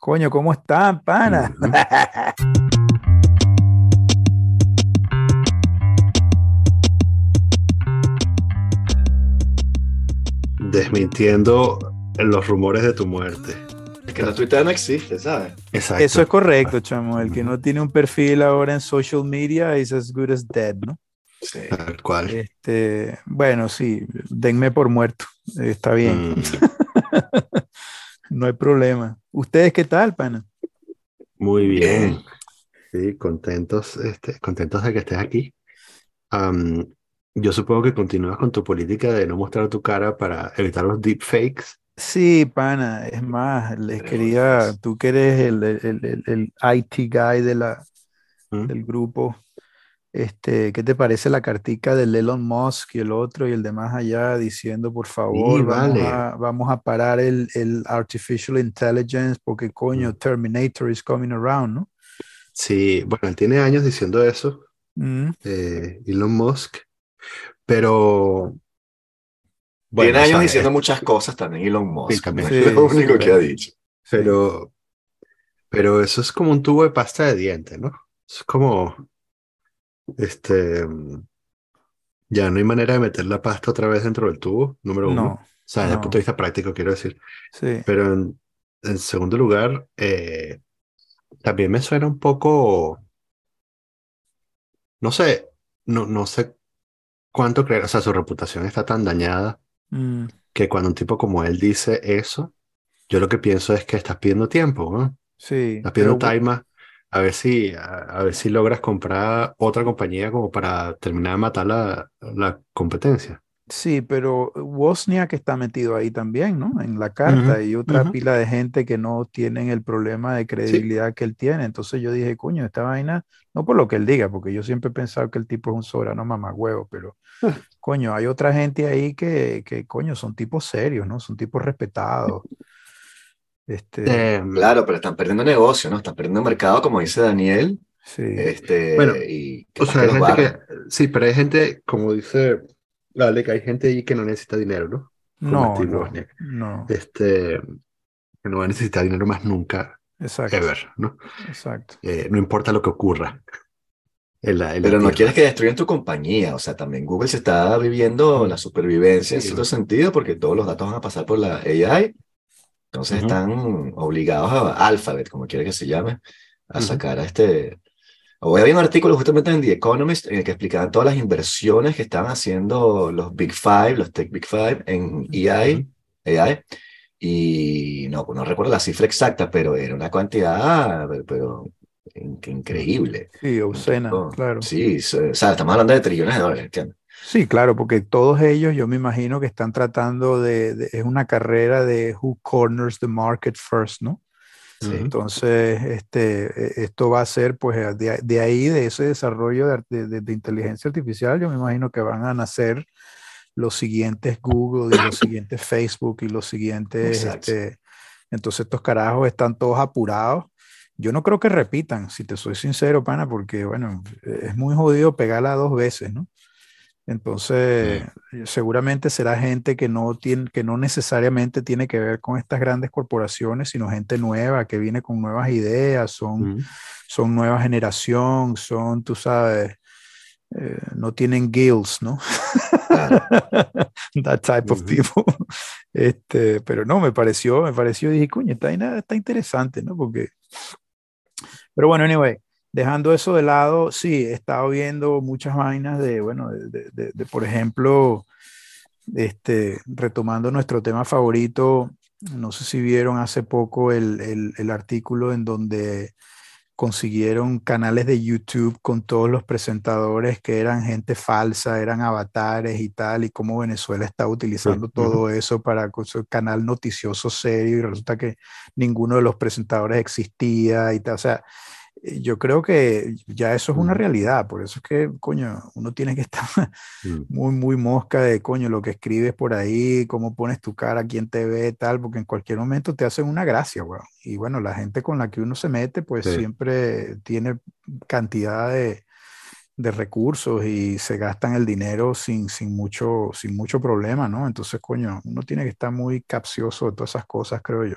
Coño, ¿cómo están, pana? Desmintiendo los rumores de tu muerte. Es que la Twitter no existe, ¿sabes? Exacto. Eso es correcto, chamo. El que no tiene un perfil ahora en social media is as good as dead, ¿no? Sí. Tal cual. Este, bueno, sí, denme por muerto. Está bien. Mm, No hay problema. ¿Ustedes qué tal, pana? muy bien. Sí, contentos, este, contentos de que estés aquí. Yo supongo que continúas con tu política de no mostrar tu cara para evitar los deepfakes. Sí, pana, es más, les quería, tú que eres el, el, el- el IT guy de la, ¿Mm? del grupo, este, ¿qué te parece la cartica del Elon Musk y el otro y el de más allá diciendo, por favor, vamos vale. a, vamos a parar el, el artificial intelligence porque coño, Mm. Terminator is coming around, ¿no? Sí, bueno, él tiene años diciendo eso, Mm, eh, Elon Musk, pero bueno, Tiene años diciendo muchas cosas también Elon Musk. Sí, es lo Sí, único sí, que ha dicho. Pero, pero eso es como un tubo de pasta de dientes, ¿no? Es como, este, ya no hay manera de meter la pasta otra vez dentro del tubo, número uno. no, O sea, desde el no. punto de vista práctico, quiero decir. sí. Pero en, en segundo lugar, eh, también me suena un poco, no sé, no, no sé cuánto creer, o sea, su reputación está tan dañada Mm, que cuando un tipo como él dice eso, yo lo que pienso es que estás pidiendo tiempo, ¿no? sí, Estás pidiendo pero- time a ver si, a, a ver si logras comprar otra compañía como para terminar de matar la, la competencia. Sí, pero Wozniak está metido ahí también, ¿no? En la carta Ujú, y otra ujú. pila de gente que no tienen el problema de credibilidad que él tiene. Entonces yo dije, coño, esta vaina, no por lo que él diga, porque yo siempre he pensado que el tipo es un soberano mamagüevo, pero coño, hay otra gente ahí que, que, coño, son tipos serios, ¿no? Son tipos respetados. Este, Em, Claro, pero están perdiendo negocio, ¿no? Están perdiendo mercado, como dice Daniel. sí, Este, Bueno, y o sea, hay gente que, sí, pero hay gente, como dice Ale, que hay gente ahí que no necesita dinero, ¿no? Como no, Steve no, no, Este, que no va a necesitar dinero más nunca, exacto, ever, ¿no? exacto. Eh, no importa lo que ocurra en la, en Pero no Tierra. quieres que destruyan tu compañía. O sea, también Google se está viviendo Mm. la supervivencia en Sí. cierto sentido porque todos los datos van a pasar por la AI. Entonces Ujú. están obligados a Alphabet, como quiera que se llame, a Ujú. sacar a este... Hoy había un artículo justamente en The Economist en el que explicaban todas las inversiones que estaban haciendo los Big Five, los Tech Big Five en AI, AI. Y no, no recuerdo la cifra exacta, pero era una cantidad, pero, pero in- increíble. Sí, obscena, claro. Sí, o sea, estamos hablando de trillones de dólares, ¿entiendes? Sí, claro, porque todos ellos, yo me imagino que están tratando de, de- es una carrera de who corners the market first, ¿no? Sí. Entonces, este, e- esto va a ser, pues, de, de ahí, de ese desarrollo de, de- de- inteligencia artificial, yo me imagino que van a nacer los siguientes Google y los siguientes Facebook y los siguientes, este, entonces estos carajos están todos apurados. Yo no creo que repitan, si te soy sincero, pana, porque, bueno, es muy jodido pegarla dos veces, ¿no? Entonces, seguramente será gente que no tiene, que no necesariamente tiene que ver con estas grandes corporaciones, sino gente nueva que viene con nuevas ideas, son, son nueva generación, son, tú sabes, eh, no tienen guilds, ¿no? Claro. That type of people. Este, pero no, me pareció, me pareció, dije, coño, está, está interesante, ¿no? Porque, pero bueno, anyway, dejando eso de lado, sí, he estado viendo muchas vainas de, bueno, de, de- de- de, por ejemplo, este, retomando nuestro tema favorito, no sé si vieron hace poco el, el- el artículo en donde consiguieron canales de YouTube con todos los presentadores que eran gente falsa, eran avatares y tal, y cómo Venezuela está utilizando todo eso para con su canal noticioso serio y resulta que ninguno de los presentadores existía y tal. O sea, yo creo que ya eso es una Ujú. realidad, por eso es que, coño, uno tiene que estar Mm. muy, muy mosca de, coño, lo que escribes por ahí, cómo pones tu cara, quién te ve, tal, porque en cualquier momento te hacen una gracia, weón. Y bueno, la gente con la que uno se mete, pues Sí. siempre tiene cantidad de, de recursos y se gastan el dinero sin, sin, mucho, sin mucho problema, ¿no? Entonces, coño, uno tiene que estar muy capcioso de todas esas cosas, creo yo.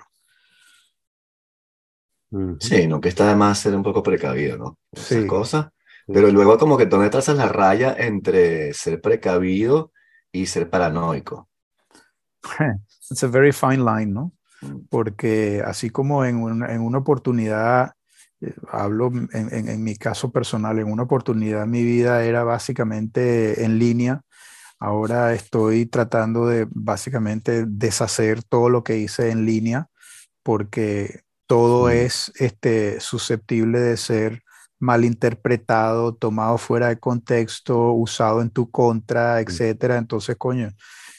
Sí, nunca está de más ser un poco precavido, ¿no? Esas Sí. cosas. Pero luego como que dónde trazas la raya entre ser precavido y ser paranoico. It's a very fine line, ¿no? Mm. Porque así como en una, en una oportunidad, eh, hablo en, en- en mi caso personal, en una oportunidad mi vida era básicamente en línea. Ahora estoy tratando de básicamente deshacer todo lo que hice en línea porque todo es este, susceptible de ser malinterpretado, tomado fuera de contexto, usado en tu contra, etcétera. Entonces, coño,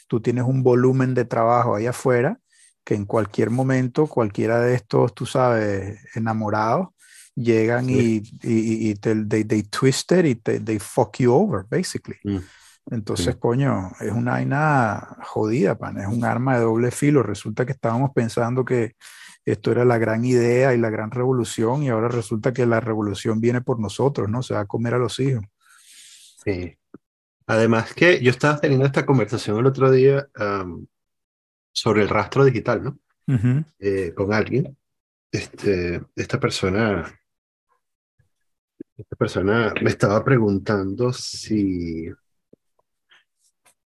tú tienes un volumen de trabajo ahí afuera que en cualquier momento, cualquiera de estos, tú sabes, enamorados, llegan Sí. y, y, y te, they, they twist it y te, they fuck you over, basically. Mm. Entonces, Sí. coño, es una vaina jodida, pan, es un arma de doble filo. Resulta que estábamos pensando que esto era la gran idea y la gran revolución y ahora resulta que la revolución viene por nosotros, ¿no? Se va a comer a los hijos. Sí. Además que yo estaba teniendo esta conversación el otro día am, sobre el rastro digital, ¿no? Ujú, Eh, con alguien. Este, esta persona, esta persona me estaba preguntando si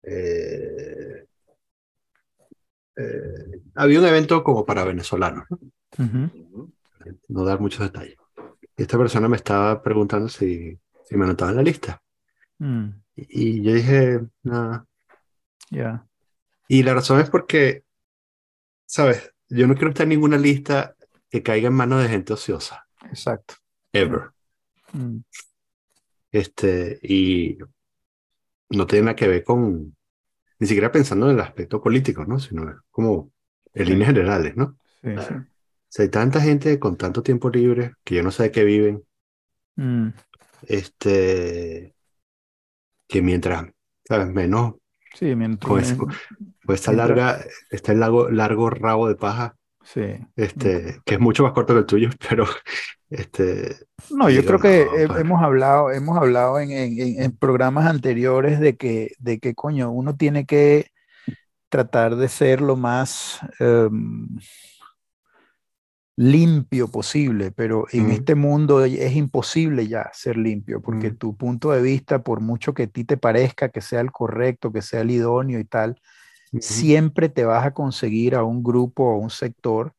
eh, eh, había un evento como para venezolanos, ¿no? dar muchos detalles. Esta persona me estaba preguntando si, si me anotaba en la lista. mm, Y, y yo dije, nada. ya, Y la razón es porque, ¿sabes? Yo no quiero estar en ninguna lista que caiga en manos de gente ociosa, exacto. ever. Mm, Este, y no tiene nada que ver con, ni siquiera pensando en el aspecto político, ¿no? Sino como en Sí. líneas generales, ¿no? sí, sí. O sea, hay tanta gente con tanto tiempo libre que yo no sé de qué viven, Mm, este, que mientras, ¿sabes? Menos sí, mientras, pues esta Mientras- larga, este largo, largo rabo de paja, sí. este, que es mucho más corto que el tuyo, pero este, No, yo creo que no, hemos hablado, hemos hablado en, en- programas anteriores de que, de que, coño, uno tiene que tratar de ser lo más em, limpio posible, pero en este mundo es imposible ya ser limpio, porque tu punto de vista, por mucho que a ti te parezca que sea el correcto, que sea el idóneo y tal, Siempre te vas a conseguir a un grupo o un sector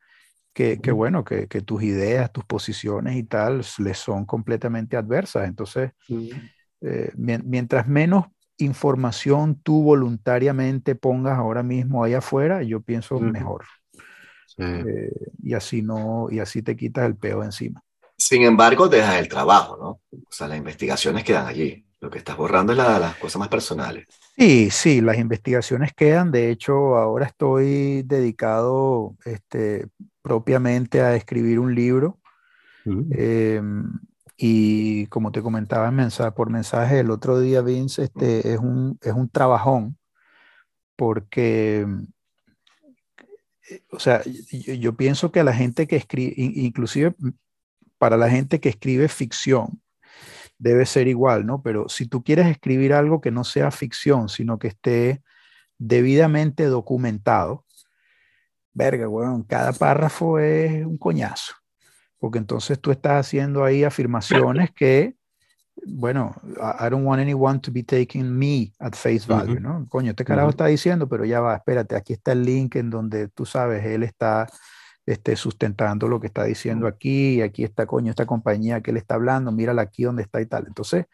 que, bueno, que, que tus ideas, tus posiciones y tal les son completamente adversas. Entonces, Ujú. eh, mien- mientras menos información tú voluntariamente pongas ahora mismo ahí afuera, yo pienso mejor. Sí. Eh, y así no, y así te quitas el peo encima. Sin embargo, dejas el trabajo, ¿no? O sea, las investigaciones quedan allí. Lo que estás borrando es la- las cosas más personales. Sí, sí, las investigaciones quedan. De hecho, ahora estoy dedicado este, propiamente a escribir un libro. Ujú. Eh, y como te comentaba en mensaje, por mensaje el otro día, Vince, este, es un, es un trabajón porque, o sea, yo, yo pienso que a la gente que escribe, inclusive para la gente que escribe ficción, debe ser igual, ¿no? Pero si tú quieres escribir algo que no sea ficción, sino que esté debidamente documentado, verga, weón, cada párrafo es un coñazo porque entonces tú estás haciendo ahí afirmaciones que, bueno, I don't want anyone to be taking me at face value, Ujú. ¿no? Coño, este carajo Ujú. está diciendo, pero ya va, espérate, aquí está el link en donde tú sabes, él está este, sustentando lo que está diciendo aquí, aquí está, coño, esta compañía que él está hablando, mírala aquí donde está y tal. Entonces,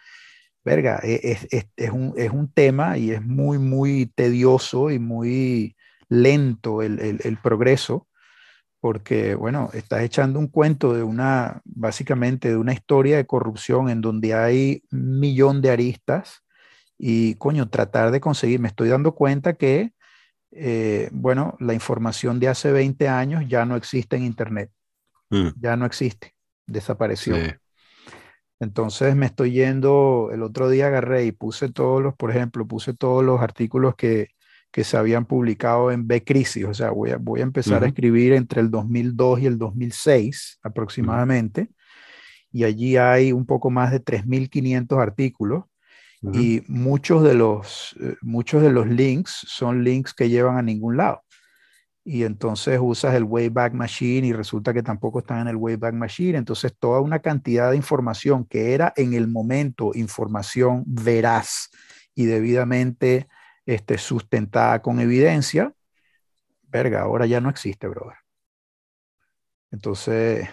verga, e- es, es- es un, es un tema y es muy, muy tedioso y muy lento el, el- el progreso porque, bueno, estás echando un cuento de una, básicamente de una historia de corrupción en donde hay un millón de aristas y, coño, tratar de conseguir, me estoy dando cuenta que, eh, bueno, la información de hace 20 años ya no existe en Internet, Mm. ya no existe, desapareció. Sí. Entonces me estoy yendo, el otro día agarré y puse todos los, por ejemplo, puse todos los artículos que, que se habían publicado en B Crisis, o sea, voy a, voy a empezar a escribir entre el 2002 y el 2006 aproximadamente, y allí hay un poco más de 3.500 artículos, Ujú. y muchos de, los, eh, muchos de los links son links que llevan a ningún lado. y entonces usas el Wayback Machine y resulta que tampoco están en el Wayback Machine. Entonces toda una cantidad de información que era en el momento información veraz y debidamente este, sustentada con evidencia, verga, ahora ya no existe, brother. Entonces,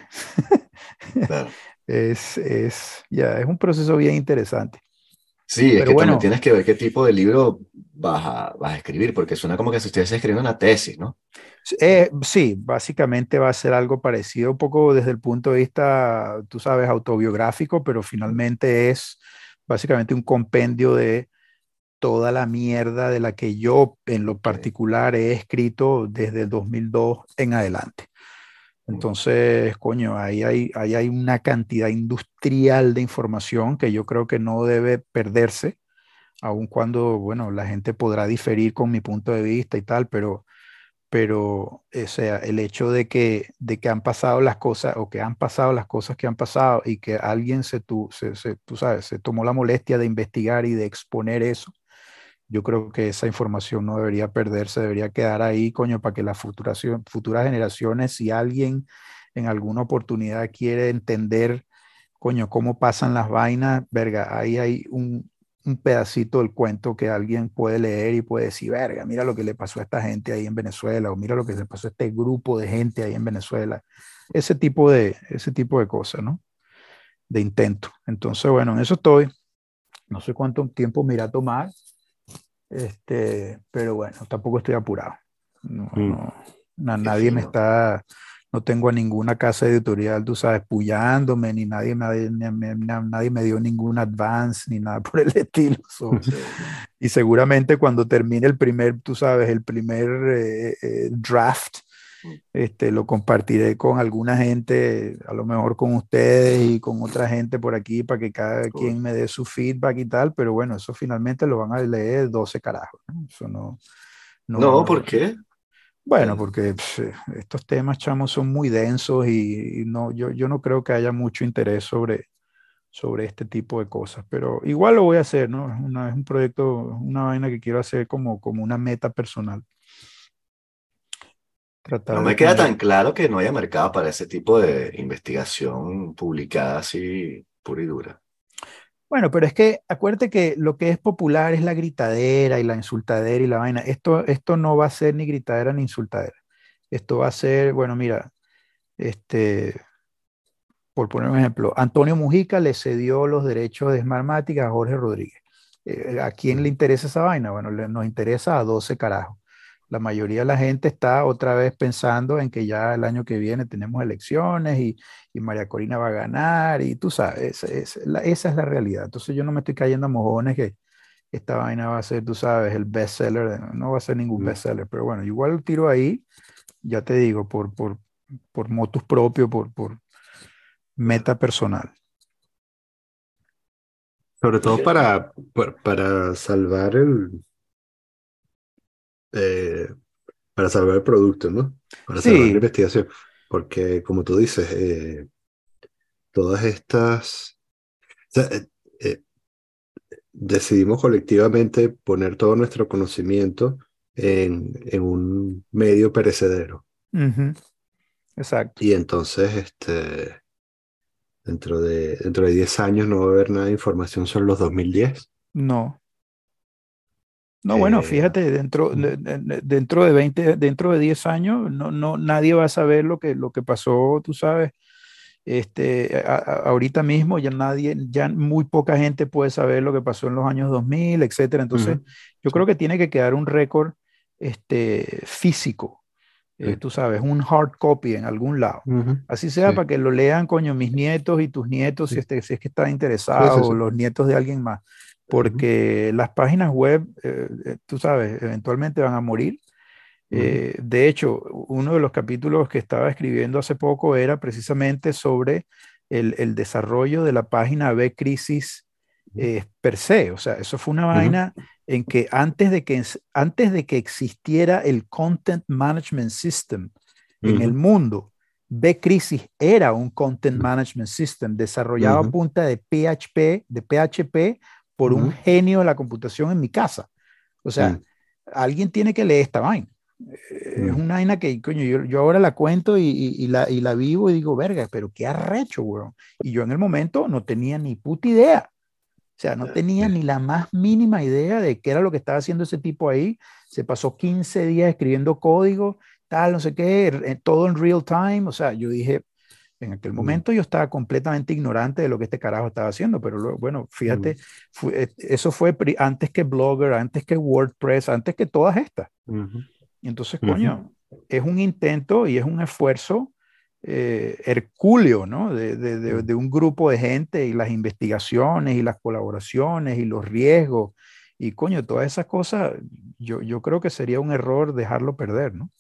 es, es, ya, es un proceso bien interesante. Sí, es que bueno, tienes que ver qué tipo de libro vas a, vas a escribir, porque suena como que si ustedes escribiendo una tesis, ¿no? Eh, sí, básicamente va a ser algo parecido, un poco desde el punto de vista, tú sabes, autobiográfico, pero finalmente es básicamente un compendio de toda la mierda de la que yo en lo particular he escrito desde el 2002 en adelante. Entonces, coño, ahí hay, ahí hay una cantidad industrial de información que yo creo que no debe perderse, aun cuando, bueno, la gente podrá diferir con mi punto de vista y tal, pero, pero o sea, el hecho de que, de que han pasado las cosas o que han pasado las cosas que han pasado y que alguien se, tú, se, se, tú sabes, se tomó la molestia de investigar y de exponer eso, yo creo que esa información no debería perderse, debería quedar ahí, coño, para que las futuras, futuras generaciones, si alguien en alguna oportunidad quiere entender, coño, cómo pasan las vainas, verga, ahí hay un, un pedacito del cuento que alguien puede leer y puede decir, verga, mira lo que le pasó a esta gente ahí en Venezuela, o mira lo que le pasó a este grupo de gente ahí en Venezuela. Ese tipo de, ese tipo de cosas, ¿no? De intento. Entonces, bueno, en eso estoy. No sé cuánto tiempo me irá a tomar. Este, pero bueno, tampoco estoy apurado. No, mm. nadie me está, no tengo a ninguna casa editorial, tú sabes, puyándome, ni nadie, nadie, nadie me dio ningún advance, ni nada por el estilo. y seguramente cuando termine el primer, tú sabes, el primer eh, eh, draft, este, lo compartiré con alguna gente, a lo mejor con ustedes y con otra gente por aquí para que cada quien me dé su feedback y tal, pero bueno, eso finalmente lo van a leer 12 carajos. Eso no, no, no ¿por qué? Bueno, porque estos temas, chamos, son muy densos y, no, yo, yo no creo que haya mucho interés sobre, sobre este tipo de cosas, pero igual lo voy a hacer, ¿no? Una, es un proyecto, una vaina que quiero hacer como, como una meta personal no me queda tan claro que no haya mercado para ese tipo de investigación publicada así pura y dura. Bueno, pero es que acuérdate que lo que es popular es la gritadera y la insultadera y la vaina. Esto, esto no va a ser ni gritadera ni insultadera. Esto va a ser, bueno, mira, este, por poner un ejemplo, Antonio Mujica le cedió los derechos de Smartmatic a Jorge Rodríguez. Eh, ¿A quién le interesa esa vaina? Bueno, nos interesa a 12 carajos la mayoría de la gente está otra vez pensando en que ya el año que viene tenemos elecciones y, María Corina va a ganar y tú sabes, esa es la realidad. Entonces yo no me estoy cayendo a mojones que esta vaina va a ser, tú sabes, el bestseller, no va a ser ningún bestseller, pero bueno, igual tiro ahí, ya te digo, por, por, por motus propio, por, por meta personal. Sobre todo para, para salvar el, eh, para salvar el producto, ¿no? Para salvar la investigación. Porque, como tú dices, eh, todas estas... Eh, decidimos colectivamente poner todo nuestro conocimiento en, en un medio perecedero. Exacto. Y entonces, este, dentro de, dentro de 10 años no va a haber nada de información sobre los 2010. No. No, bueno, eh, fíjate, dentro, dentro de 20, dentro de 10 años, no, no, nadie va a saber lo que, lo que pasó, tú sabes. Este, ahorita mismo ya nadie, ya muy poca gente puede saber lo que pasó en los años 2000, etcétera. Entonces, yo creo que tiene que quedar un récord este, físico, eh, tú sabes, un hard copy en algún lado. Así sea para que lo lean, coño, mis nietos y tus nietos, si, este, si es que están interesados, o los nietos de alguien más porque las páginas web, eh, eh, tú sabes, eventualmente van a morir. Eh, de hecho, uno de los capítulos que estaba escribiendo hace poco era precisamente sobre el, desarrollo de la página B Crisis per se. O sea, eso fue una vaina en que antes de que, antes de que existiera el Content Management System en el mundo, B Crisis era un Content Management System desarrollado a punta de PHP, de PHP por un genio de la computación en mi casa. O sea, alguien tiene que leer esta vaina. Eh, es una vaina que, coño, yo, yo ahora la cuento y, y, la, y la vivo y digo, verga, pero qué arrecho, weón. Y yo en el momento no tenía ni puta idea. O sea, no tenía ni la más mínima idea de qué era lo que estaba haciendo ese tipo ahí. Se pasó 15 días escribiendo código, tal, no sé qué, todo en real time. O sea, yo dije, en aquel momento yo estaba completamente ignorante de lo que este carajo estaba haciendo, pero luego, bueno, fíjate, fue, eh, eso fue antes que Blogger, antes que WordPress, antes que todas estas. Y entonces, coño, es un intento y es un esfuerzo eh, hercúleo, ¿no? De, de, de, un grupo de gente y las investigaciones y las colaboraciones y los riesgos y, coño, todas esas cosas, yo, yo creo que sería un error dejarlo perder, ¿no?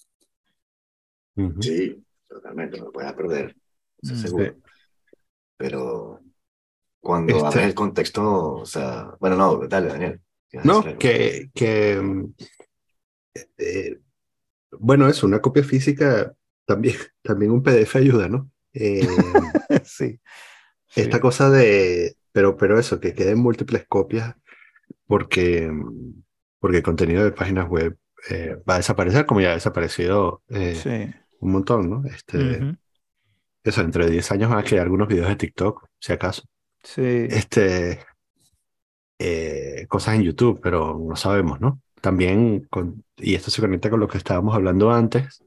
Sí, totalmente, no lo puedes perder. Mm, seguro. Pero cuando este... abres el contexto, o sea, bueno, no, dale, Daniel. No, que, que eh, bueno, es una copia física también, también un PDF ayuda, ¿no? Eh, sí, Esta cosa de, pero, pero eso, que queden múltiples copias porque, porque el contenido de páginas web eh, va a desaparecer, como ya ha desaparecido eh, un montón, ¿no? Este, uh -huh eso, entre 10 años van a crear algunos videos de TikTok, si acaso. Sí. Este, eh, cosas en YouTube, pero no sabemos, ¿no? También, con, y esto se conecta con lo que estábamos hablando antes,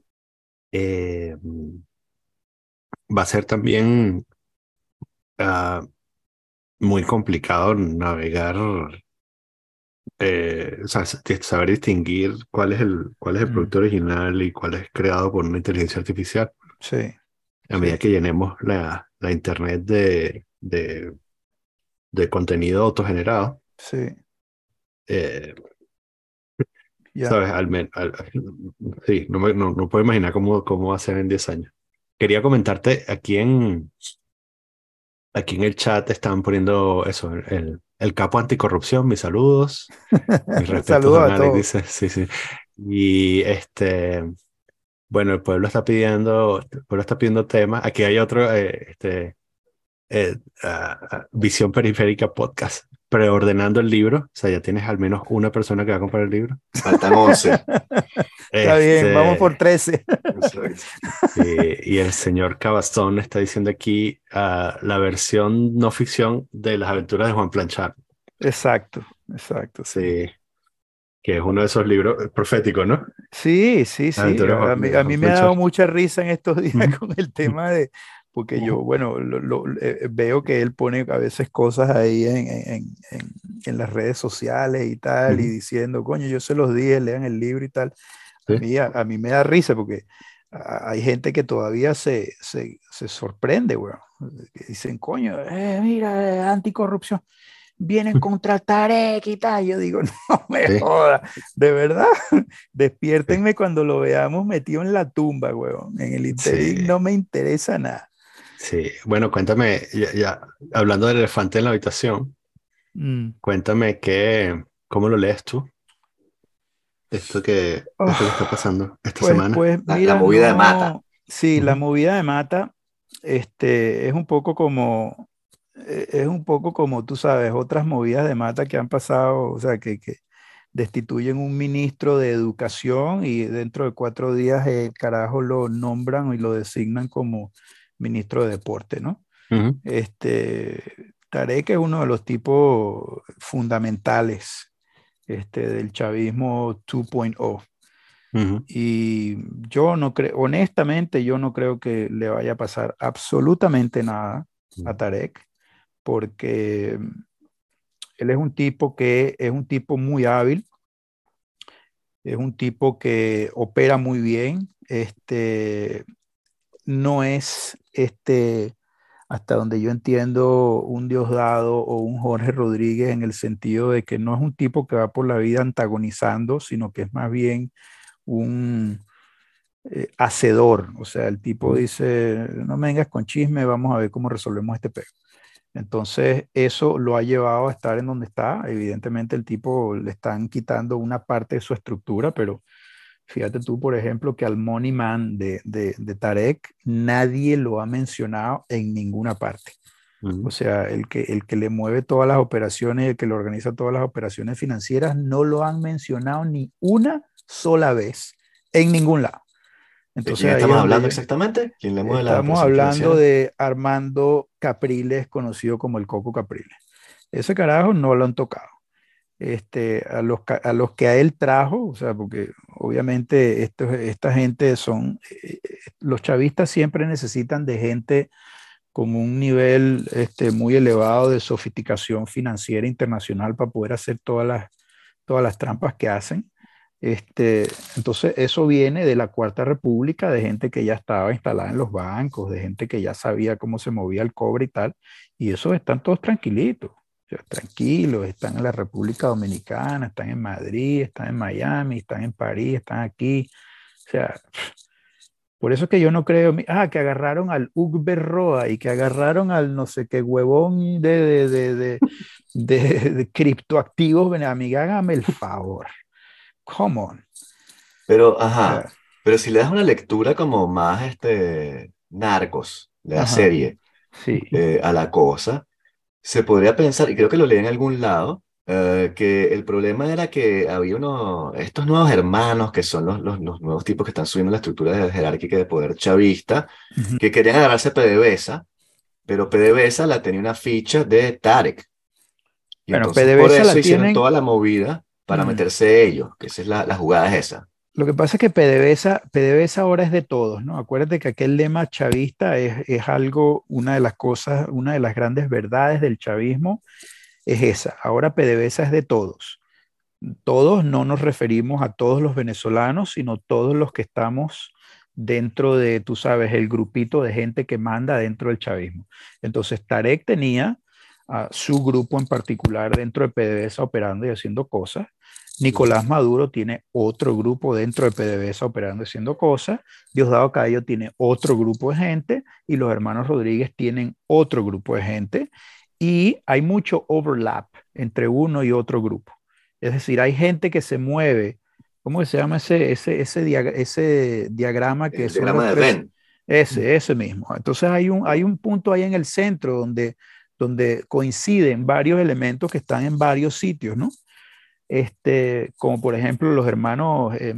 eh, va a ser también uh, muy complicado navegar, eh, o sea, saber distinguir cuál es el, cuál es el mm. producto original y cuál es creado por una inteligencia artificial. Sí. A medida que llenemos la, la internet de, de, de, contenido autogenerado. Sí. Eh, yeah. ¿Sabes? Al, al, sí, no, me, no, no, puedo imaginar cómo, cómo va a ser en 10 años. Quería comentarte aquí en, aquí en el chat están poniendo eso, el, el capo anticorrupción, mis saludos. Mis respetos saludos a todos. Dice, sí, sí. Y este, bueno, el pueblo está pidiendo, el pueblo está pidiendo temas. Aquí hay otro, eh, este, eh, uh, Visión Periférica Podcast, preordenando el libro. O sea, ya tienes al menos una persona que va a comprar el libro. Faltan 11. está este, bien, vamos por 13. y, y, el señor Cabastón está diciendo aquí uh, la versión no ficción de las aventuras de Juan Planchard. Exacto, exacto. Sí. sí que es uno de esos libros proféticos, ¿no? Sí, sí, sí. A mí, a mí me ha dado mucha risa en estos días con el tema de, porque yo, bueno, lo, lo, eh, veo que él pone a veces cosas ahí en, en, en, en las redes sociales y tal, uh -huh. y diciendo, coño, yo se los dije, lean el libro y tal. ¿Sí? A, mí, a, a, mí me da risa porque hay gente que todavía se, se, se sorprende, weón. Dicen, coño, eh, mira, anticorrupción vienen contra Tarek y tal. Yo digo, no me sí. joda, de verdad, despiértenme sí. cuando lo veamos metido en la tumba, weón. En el interín sí. no me interesa nada. Sí, bueno, cuéntame, ya, ya, hablando del elefante en la habitación, mm. cuéntame qué, cómo lo lees tú. Esto que, oh, esto que está pasando esta pues, semana. Pues, la, mira, la, movida no, de mata. Sí, uh -huh. la movida de mata este, es un poco como, es un poco como tú sabes, otras movidas de mata que han pasado, o sea, que, que destituyen un ministro de educación y dentro de cuatro días el carajo lo nombran y lo designan como ministro de deporte, ¿no? Uh -huh. Este, Tarek es uno de los tipos fundamentales este, del chavismo 2.0. Uh -huh. Y yo no creo, honestamente, yo no creo que le vaya a pasar absolutamente nada a Tarek porque él es un tipo que es un tipo muy hábil, es un tipo que opera muy bien, este, no es este, hasta donde yo entiendo, un Diosdado o un Jorge Rodríguez en el sentido de que no es un tipo que va por la vida antagonizando, sino que es más bien un eh, hacedor. O sea, el tipo dice, no me vengas con chisme, vamos a ver cómo resolvemos este pego. Entonces, eso lo ha llevado a estar en donde está. Evidentemente, el tipo le están quitando una parte de su estructura, pero fíjate tú, por ejemplo, que al Money Man de, de, de Tarek nadie lo ha mencionado en ninguna parte. Uh -huh. O sea, el que, el que le mueve todas las operaciones, el que le organiza todas las operaciones financieras, no lo han mencionado ni una sola vez En ningún lado. Entonces, ¿De quién estamos hablando exactamente? ¿Quién le estamos hablando de Armando Capriles, conocido como el Coco Capriles. Ese carajo no lo han tocado. Este, a, los, a los que a él trajo, o sea, porque obviamente esto, esta gente son, eh, los chavistas siempre necesitan de gente con un nivel este, muy elevado de sofisticación financiera internacional para poder hacer todas las, todas las trampas que hacen. Este, entonces, eso viene de la Cuarta República, de gente que ya estaba instalada en los bancos, de gente que ya sabía cómo se movía el cobre y tal, y esos están todos tranquilitos, tranquilos, están en la República Dominicana, están en Madrid, están en Miami, están en París, están aquí. O sea, por eso es que yo no creo, ah, que agarraron al Ugber Roa y que agarraron al no sé qué huevón de, de, de, de, criptoactivos. Amiga, hágame el favor. Come on. Pero, ajá, pero si le das una lectura como más este, narcos de la serie sí. Eh, a la cosa, se podría pensar, y creo que lo leí en algún lado, eh, que el problema era que había uno, estos nuevos hermanos, que son los, los, nuevos tipos que están subiendo la estructura jerárquica de poder chavista, que querían agarrarse a PDVSA, pero PDVSA la tenía una ficha de Tarek. Y bueno, PDVSA por eso la hicieron toda la movida para meterse ellos, que esa es la, la jugada esa. Lo que pasa es que PDVSA, PDVSA ahora es de todos, ¿no? Acuérdate que aquel lema chavista es, es algo, una de las cosas, una de las grandes verdades del chavismo es esa. Ahora PDVSA es de todos. Todos no nos referimos a todos los venezolanos, sino todos los que estamos dentro de, tú sabes, el grupito de gente que manda dentro del chavismo. Entonces, Tarek tenía a su grupo en particular dentro de PDVSA operando y haciendo cosas. Nicolás Maduro tiene otro grupo dentro de PDVSA operando y haciendo cosas. Diosdado Cayo tiene otro grupo de gente y los hermanos Rodríguez tienen otro grupo de gente y hay mucho overlap entre uno y otro grupo. Es decir, hay gente que se mueve, ¿cómo se llama ese, ese, ese, ese diagrama que es... diagrama de Venn. Ese, ese mismo. Entonces hay un, hay un punto ahí en el centro donde, donde coinciden varios elementos que están en varios sitios, ¿no? Este, como por ejemplo los hermanos eh,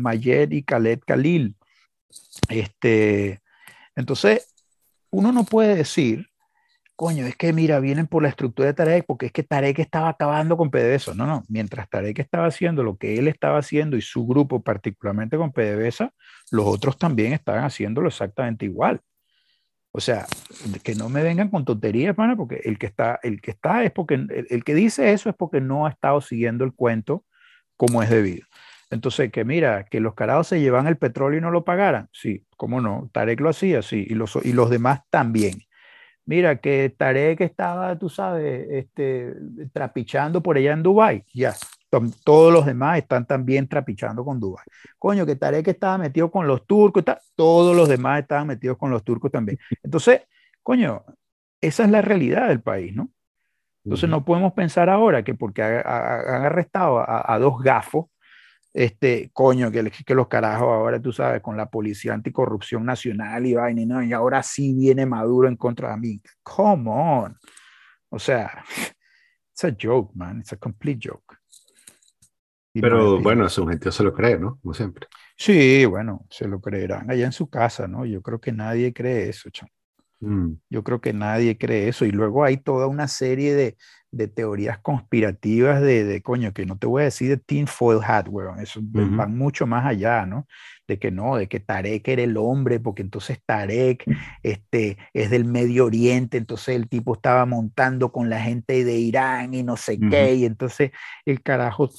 y Khaled Khalil. Este, entonces, uno no puede decir coño, es que mira, vienen por la estructura de Tarek, porque es que Tarek estaba acabando con PDVSA. No, no, mientras Tarek estaba haciendo lo que él estaba haciendo y su grupo, particularmente con PDVSA, los otros también estaban haciéndolo exactamente igual. O sea, que no me vengan con tonterías, pana, porque el que está, el que está es porque, el, que dice eso es porque no ha estado siguiendo el cuento como es debido. Entonces, que mira, que los carados se llevan el petróleo y no lo pagaran. Sí, cómo no. Tarek lo hacía, sí, y los, y los demás también. Mira, que Tarek estaba, tú sabes, este, trapichando por allá en Dubái. Ya, todos los demás están también trapichando con Dubái. Coño, que Tarek estaba metido con los turcos, todos los demás estaban metidos con los turcos también. Entonces, coño, esa es la realidad del país, ¿no? Entonces no podemos pensar ahora que porque han arrestado a dos gafos, este, coño, que, que los carajos ahora, tú sabes, con la Policía Anticorrupción Nacional y vaina, y, no, y ahora sí viene Maduro en contra de mí. Come on. O sea, it's a joke, man. It's a complete joke. Pero bueno, su gente se lo cree, ¿no? Como siempre. Sí, bueno, se lo creerán allá en su casa, ¿no? Yo creo que nadie cree eso, chamo. Mm. Yo creo que nadie cree eso. Y luego hay toda una serie de, de teorías conspirativas de, de, coño, que no te voy a decir de tinfoil hat, weón, eso van mucho más allá, ¿no? De que no, de que Tarek era el hombre, porque entonces Tarek este, es del Medio Oriente, entonces el tipo estaba montando con la gente de Irán y no sé qué, y entonces el carajo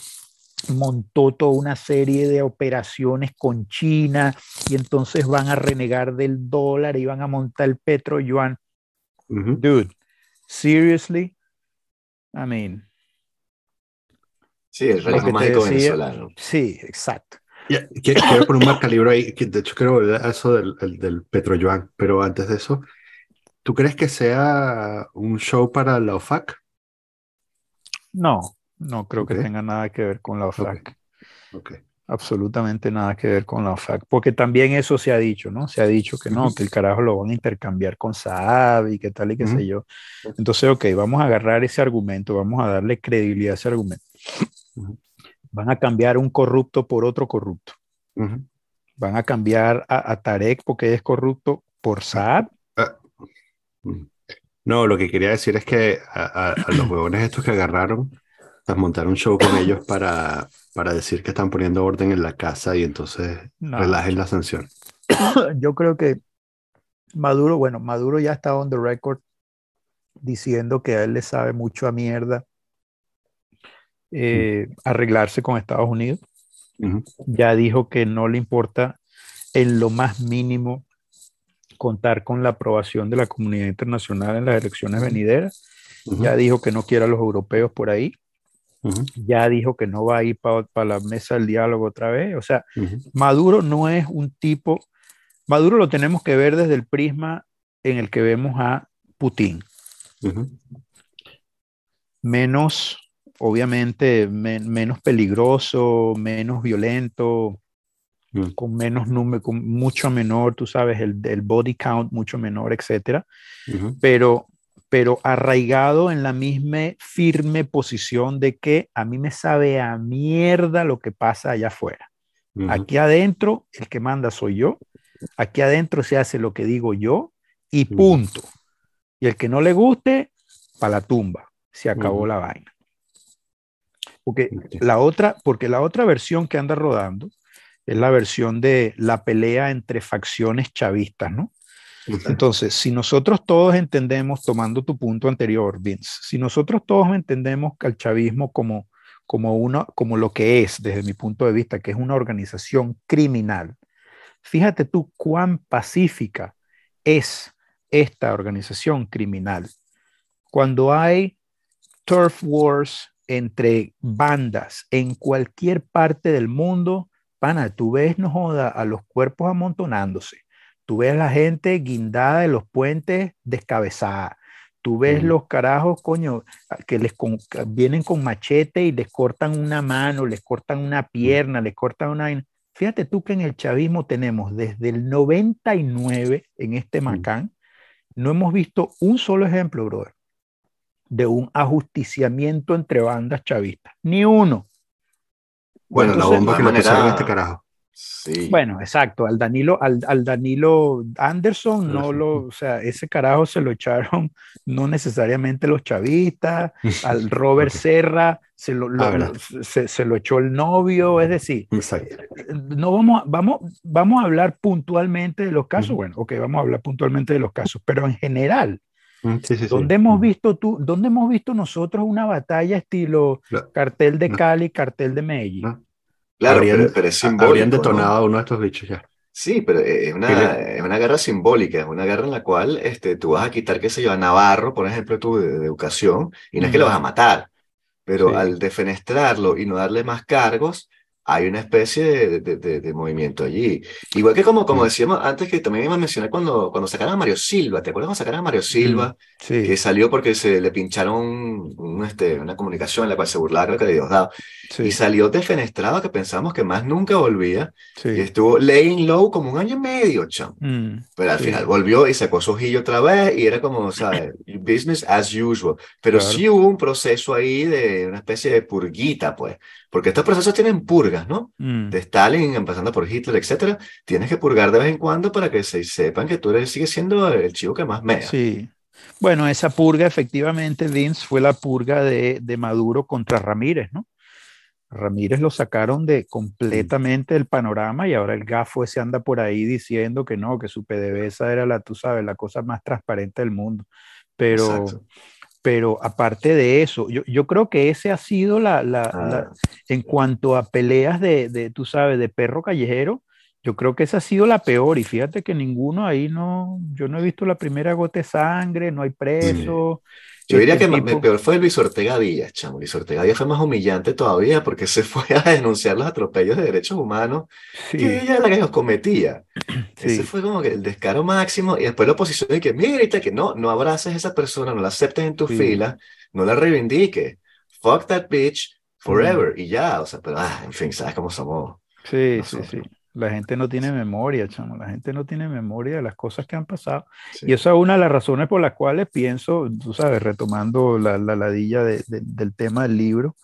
montó toda una serie de operaciones con China y entonces van a renegar del dólar y van a montar el petro yuan. Dude, seriously, I mean. Sí, el relajo mágico venezolano. Sí, exacto. quiero poner un marcalibro ahí, que de hecho quiero volver a eso del, del Petro-Yuan, pero antes de eso, ¿tú crees que sea un show para la OFAC? No, no creo que tenga nada que ver con la OFAC. Okay absolutamente nada que ver con la OFAC, porque también eso se ha dicho, ¿no? Se ha dicho que no, que el carajo lo van a intercambiar con Saab y que tal y qué sé yo. Entonces, ok, vamos a agarrar ese argumento, vamos a darle credibilidad a ese argumento. Van a cambiar un corrupto por otro corrupto. van a cambiar a, a Tarek porque es corrupto por Saab. No, lo que quería decir es que a, a- a los huevones estos que agarraron, pues montaron un show con ellos para, para decir que están poniendo orden en la casa y entonces No. relajen la sanción. Yo creo que Maduro, bueno, Maduro ya está on the record diciendo que a él le sabe mucho a mierda eh, arreglarse con Estados Unidos. Ujú, Ya dijo que no le importa en lo más mínimo contar con la aprobación de la comunidad internacional en las elecciones venideras. ujú, Ya dijo que no quiere a los europeos por ahí. Ya dijo que no va a ir para la mesa del diálogo otra vez. O sea, Maduro no es un tipo, Maduro lo tenemos que ver desde el prisma en el que vemos a Putin, menos, obviamente, men- menos peligroso, menos violento, Mm. con menos número, con mucho menor, tú sabes, el, el body count mucho menor, etcétera, pero, pero arraigado en la misma firme posición de que a mí me sabe a mierda lo que pasa allá afuera. Aquí adentro, el que manda soy yo. Aquí adentro se hace lo que digo yo y punto. Y el que no le guste, para la tumba. Se acabó la vaina. Porque la otra, porque la otra versión que anda rodando es la versión de la pelea entre facciones chavistas, ¿no? Entonces, si nosotros todos entendemos, tomando tu punto anterior, Vince, si nosotros todos entendemos el chavismo como, como, una, como lo que es, desde mi punto de vista, que es una organización criminal, fíjate tú cuán pacífica es esta organización criminal. Cuando hay turf wars entre bandas en cualquier parte del mundo, pana, tú ves, no joda, a los cuerpos amontonándose. Tú ves la gente guindada de los puentes descabezada. Tú ves los carajos, coño, que les con- que vienen con machete y les cortan una mano, les cortan una pierna, les cortan una... Fíjate tú que en el chavismo tenemos desde el 99 en este Macán, no hemos visto un solo ejemplo, brother, de un ajusticiamiento entre bandas chavistas. Ni uno. Bueno, la bomba que le pusieron a este carajo. Sí. Bueno, exacto, al Danilo, al, al Danilo Anderson, no lo, o sea, ese carajo se lo echaron no necesariamente los chavistas, al Robert. Serra se lo, lo- Ah, se, se lo echó el novio, es decir, Exacto. no vamos, a- vamos, vamos a hablar puntualmente de los casos, Ujú. bueno, ok, vamos a hablar puntualmente de los casos, pero en general, Mm, Sí, sí, sí. ¿dónde hemos Mm. visto tú, dónde hemos visto nosotros una batalla estilo cartel de. Cali, cartel de Medellín? Claro, habrían, pero, pero es a- simbólico. habrían ¿no? detonado a uno de estos bichos ya. Sí, pero es una, es una guerra simbólica, es una guerra en la cual este, tú vas a quitar, qué sé yo, a Navarro, por ejemplo, tú de, de educación, y no es que lo vas a matar, pero Sí. al defenestrarlo y no darle más cargos, hay una especie de, de- de- de movimiento allí. Igual que como, como decíamos antes, que también iba a mencionar cuando, cuando sacaron a Mario Silva, ¿te acuerdas cuando sacaron a Mario Silva? Sí, Que salió porque se le pincharon un- un, este, una comunicación en la cual se burlaba, creo que de Diosdado, sí, y salió defenestrado que pensamos que más nunca volvía, sí. y estuvo laying low como un año y medio, chamo. Mm, Pero al final volvió y sacó su ojillo otra vez y era como, ¿sabes? Business as usual. Pero Claro. sí hubo un proceso ahí de una especie de purguita, pues. Porque estos procesos tienen purgas, ¿no? Mm. De Stalin, empezando por Hitler, etcétera. Tienes que purgar de vez en cuando para que se sepan que tú eres, sigues siendo el chivo que más mea. Sí. Bueno, esa purga efectivamente, Vince, fue la purga de, de Maduro contra Ramírez, ¿no? Ramírez lo sacaron de completamente del panorama y ahora el gafo ese anda por ahí diciendo que no, que su PDVSA era la, tú sabes, la cosa más transparente del mundo. Pero, Exacto. Pero aparte de eso, yo, yo creo que ese ha sido la, la, Ah. la- en cuanto a peleas de, de, tú sabes, de perro callejero, yo creo que esa ha sido la peor y fíjate que ninguno ahí no, yo no he visto la primera gota de sangre, no hay preso. Yo diría que tipo- peor fue Luis Ortega Díaz, chamo. Luis Ortega Díaz fue más humillante todavía porque se fue a denunciar los atropellos de derechos humanos Sí, que ella la que los cometía. sí, Ese fue como que el descaro máximo y después la oposición de que, mira, que no, no abraces a esa persona, no la aceptes en tu Sí. fila, no la reivindiques. Fuck that bitch forever. Y ya, o sea, pero, ah, en fin, sabes cómo somos. sí, sí, nosotros. sí. La gente no tiene memoria, chamo. La gente no tiene memoria de las cosas que han pasado. Sí. Y esa es una de las razones por las cuales pienso, tú sabes, retomando la, la ladilla de- de- del tema del libro,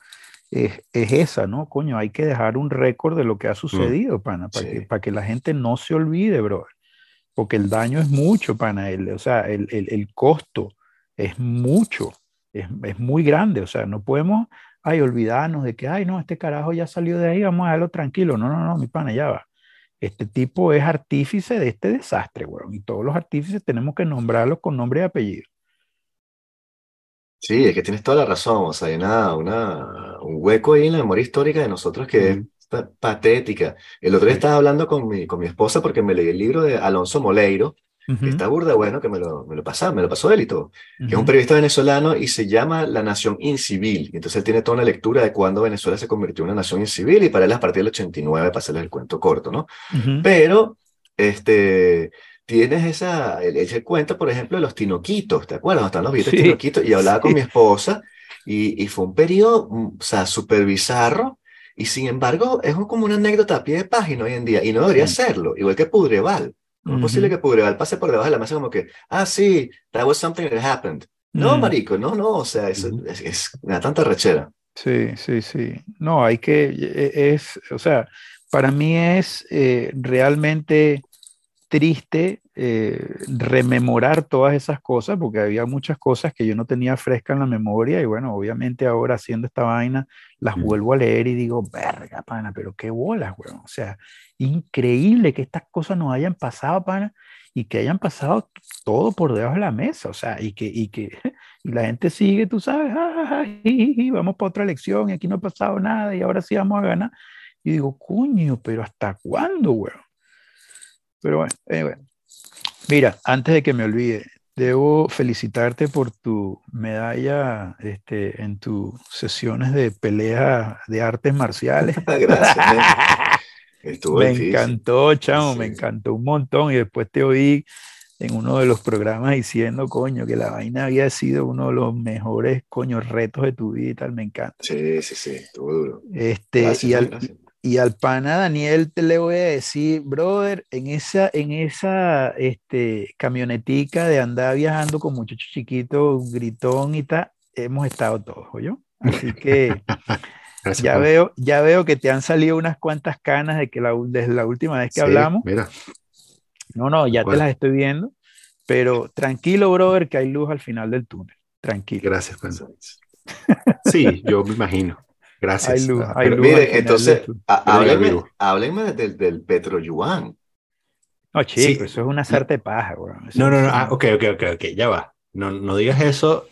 es, es, esa, ¿no? Coño, hay que dejar un récord de lo que ha sucedido, pana, para, Sí. que, para que la gente no se olvide, bro. Porque el daño es mucho, pana. El, o sea, el, el, el costo es mucho, es, es muy grande. O sea, no podemos, ay, olvidarnos de que, ay, no, este carajo ya salió de ahí, vamos a dejarlo tranquilo. No, no, no, mi pana, ya va. Este tipo es artífice de este desastre, weón. Y todos los artífices tenemos que nombrarlos con nombre y apellido. Sí, es que tienes toda la razón. O sea, hay una, una, un hueco ahí en la memoria histórica de nosotros que es patética. El otro día estaba hablando con mi, con mi esposa porque me leí el libro de Alonso Moleiro, Ujú, está burda bueno, que me lo, me lo pasaron, me lo pasó él y todo. que es un periodista venezolano y se llama La Nación Incivil. Y entonces él tiene toda una lectura de cuándo Venezuela se convirtió en una nación incivil y para él a partir del 89, para hacerles el cuento corto, ¿no? ujú. Pero, este, tienes esa, él, él se cuenta, por ejemplo, de los tinoquitos, ¿te acuerdas? Están los billetes Sí, tinoquitos y hablaba con sí. mi esposa y, y fue un periodo, mm, o sea, súper bizarro y sin embargo es un- como una anécdota a pie de página hoy en día y no debería serlo, igual que Pudreval. ¿Cómo es posible que Pudreval pase por debajo de la mesa como que, ah, sí, that was something that happened? No, marico, no, no, o sea, es, es, da tanta rechera. Sí, sí, sí. No, hay que, e- es, o sea, para mí es eh, realmente triste eh, rememorar todas esas cosas, porque había muchas cosas que yo no tenía fresca en la memoria y bueno, obviamente ahora haciendo esta vaina las vuelvo a leer y digo, verga, pana, pero qué bolas, weón. O sea, increíble que estas cosas nos hayan pasado, pana, y que hayan pasado todo por debajo de la mesa, o sea, y que, y que y la gente sigue, tú sabes, "Ah, ah, ji, ji, vamos para otra elección y aquí no ha pasado nada y ahora sí vamos a ganar. Y digo, coño, pero ¿hasta cuándo, weón? Pero bueno, anyway. Mira, antes de que me olvide, debo felicitarte por tu medalla este, en tus sesiones de pelea de artes marciales. Gracias, men. Estuvo Me difícil. encantó, chamo, me encantó un montón. Y después te oí en uno de los programas diciendo, coño, que la vaina había sido uno de los mejores, coño, retos de tu vida y tal, me encanta. Sí, sí, sí, estuvo duro. Este, Gracias, y, men, al, gracias. Y al pana Daniel te le voy a decir, brother, en esa, en esa este, camionetica de andar viajando con muchachos chiquitos, gritón y tal, hemos estado todos, ¿oyó? Así que ya veo, ya veo que te han salido unas cuantas canas de que la, desde la última vez que Sí, hablamos. Mira, No, no, ya te las estoy viendo, pero tranquilo, brother, que hay luz al final del túnel. Tranquilo. gracias, Juan. Sí, yo me imagino. Gracias. Miren, final entonces, háblenme, háblenme del, del petroyuan. No, chico, Sí. eso es una sarta de paja. Eso No, no, no. Ah, ok, ok, ok, ok. Ya va. No, no digas eso.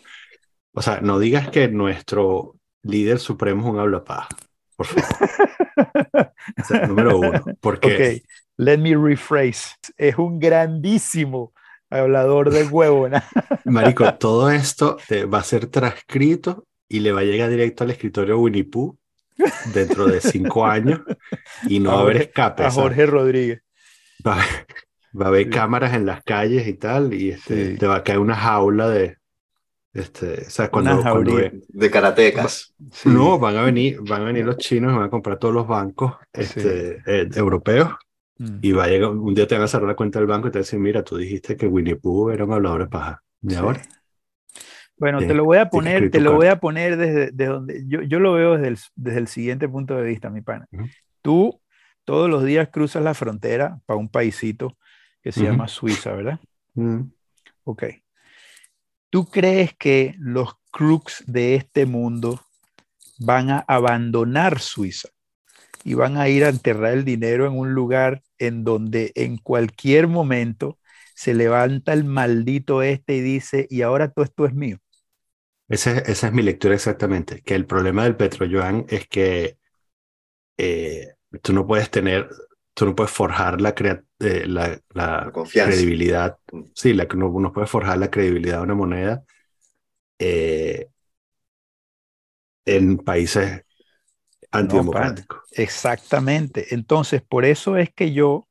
O sea, no digas que nuestro líder supremo es un hablapaja. Por favor. O sea, número uno. Porque Ok, let me rephrase. Es un grandísimo hablador de huevo, ¿no? Marico, todo esto te va a ser transcrito y le va a llegar directo al escritorio Winnie Pooh dentro de cinco años y no A va a haber Jorge- escape. a ¿sabes? Jorge Rodríguez. Va a haber, va a haber Sí. cámaras en las calles y tal, y este, Sí. te va a caer una jaula de. Este, o sea, cuando, Una cuando ve- De karatecas. Sí. No, van a venir, van a venir los chinos y van a comprar todos los bancos este, eh, europeos Mm. y va a llegar, un día te van a cerrar la cuenta del banco y te van a decir, mira, tú dijiste que Winnie Pooh era un hablador de paja. ¿Y Sí. ahora? Bueno, te lo voy a poner, te lo voy a poner desde, desde donde yo, yo lo veo desde el, desde el siguiente punto de vista, mi pana. Tú todos los días cruzas la frontera para un paisito que se llama Suiza, ¿verdad? Mm, Ok. ¿Tú crees que los crooks de este mundo van a abandonar Suiza y van a ir a enterrar el dinero en un lugar en donde en cualquier momento se levanta el maldito este y dice, y ahora todo esto es mío? Ese- esa es mi lectura exactamente, que el problema del petroyuan es que eh, tú no puedes tener, tú no puedes forjar la, crea- eh, la, la La confianza. credibilidad, sí, la, no, no puedes forjar la credibilidad de una moneda eh, en países antidemocráticos. Exactamente. Entonces, por eso es que yo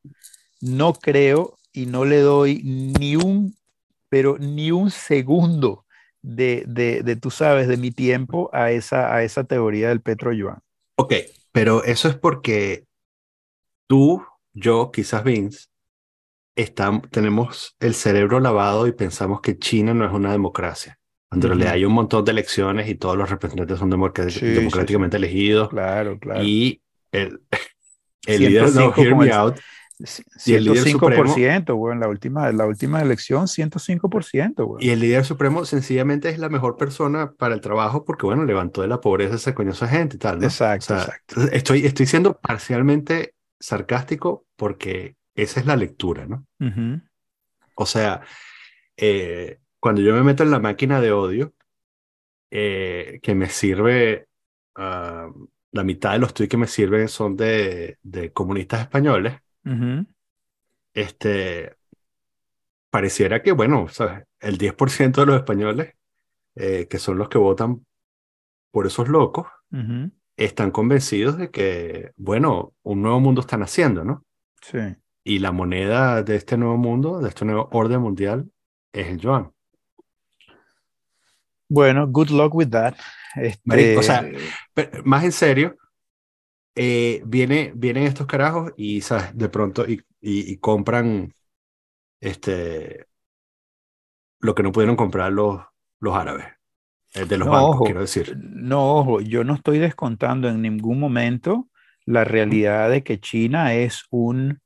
no creo y no le doy ni un, pero ni un segundo de, de, de, tú sabes, de mi tiempo a esa, a esa teoría del petroyuan. Ok, pero eso es porque tú, yo, quizás Vince, estamos, tenemos el cerebro lavado y pensamos que China no es una democracia. Cuando en Ujú. realidad hay un montón de elecciones y todos los representantes son Sí, sí, democráticamente elegidos. Claro, claro. Y el, el líder, no, 105 hear me el- out, y el líder 105%, güey, en la última, la última elección, 105%, güey. y el líder supremo sencillamente es la mejor persona para el trabajo porque, bueno, levantó de la pobreza esa coñosa gente y tal, ¿no? Exacto, O sea, exacto. Estoy, estoy siendo parcialmente sarcástico porque esa es la lectura, ¿no? Ujú. O sea, eh, cuando yo me meto en la máquina de odio, eh, que me sirve, ah, la mitad de los tweets que me sirven son de, de comunistas españoles, Este, pareciera que, bueno, ¿sabes? el 10% de los españoles, eh, que son los que votan por esos locos, están convencidos de que, bueno, un nuevo mundo están haciendo, ¿no? Sí. Y la moneda de este nuevo mundo, de este nuevo orden mundial, es el yuan. Bueno, good luck with that. Este, Marico, o sea, Pero, más en serio, eh, viene, vienen estos carajos y, ¿sabes? De pronto y, y, y compran este, lo que no pudieron comprar los, los árabes, eh, de los No, bancos, ojo. quiero decir. no, ojo, yo no estoy descontando en ningún momento la realidad de que China es un,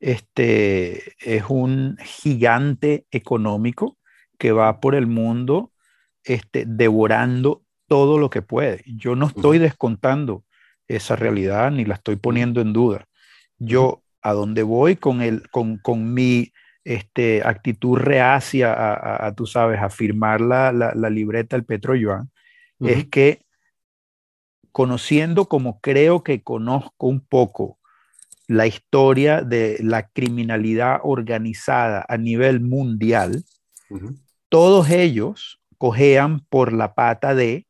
este, es un gigante económico que va por el mundo este, devorando todo lo que puede. Yo no estoy descontando esa realidad ni la estoy poniendo en duda. Yo a donde voy con, el, con, con mi este, actitud reacia a, a, a, tú sabes, a firmar la, la, la libreta del Petro Yuan, es que conociendo como creo que conozco un poco la historia de la criminalidad organizada a nivel mundial, todos ellos cojean por la pata de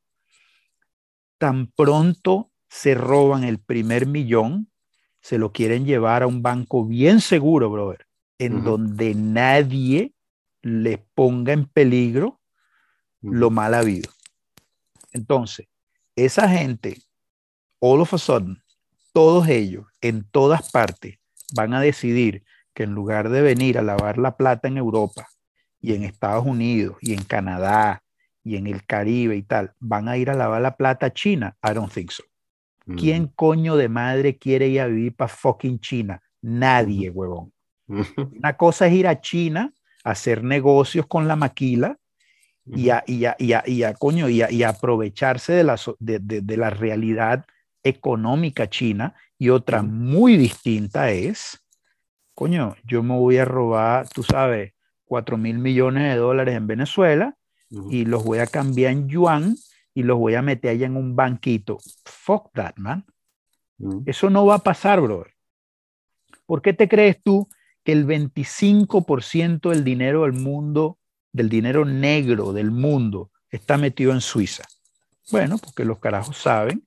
tan pronto se roban el primer millón, se lo quieren llevar a un banco bien seguro, brother, en donde nadie le ponga en peligro lo mal habido. Entonces, esa gente, all of a sudden, todos ellos, en todas partes, van a decidir que en lugar de venir a lavar la plata en Europa y en Estados Unidos y en Canadá y en el Caribe y tal, van a ir a lavar la plata a China. I don't think so. ¿Quién coño de madre quiere ir a vivir para fucking China? Nadie, huevón. Una cosa es ir a China a hacer negocios con la maquila y a, y a, y a, y a, coño, y a, y aprovecharse de la, de, de- de la realidad económica china. Y otra muy distinta es, coño, yo me voy a robar, tú sabes, 4 mil millones de dólares en Venezuela y los voy a cambiar en yuan y los voy a meter allá en un banquito. Fuck that, man. Ujú. Eso no va a pasar, brother. ¿Por qué te crees tú que el 25% del dinero del mundo, del dinero negro del mundo, está metido en Suiza? Bueno, porque los carajos saben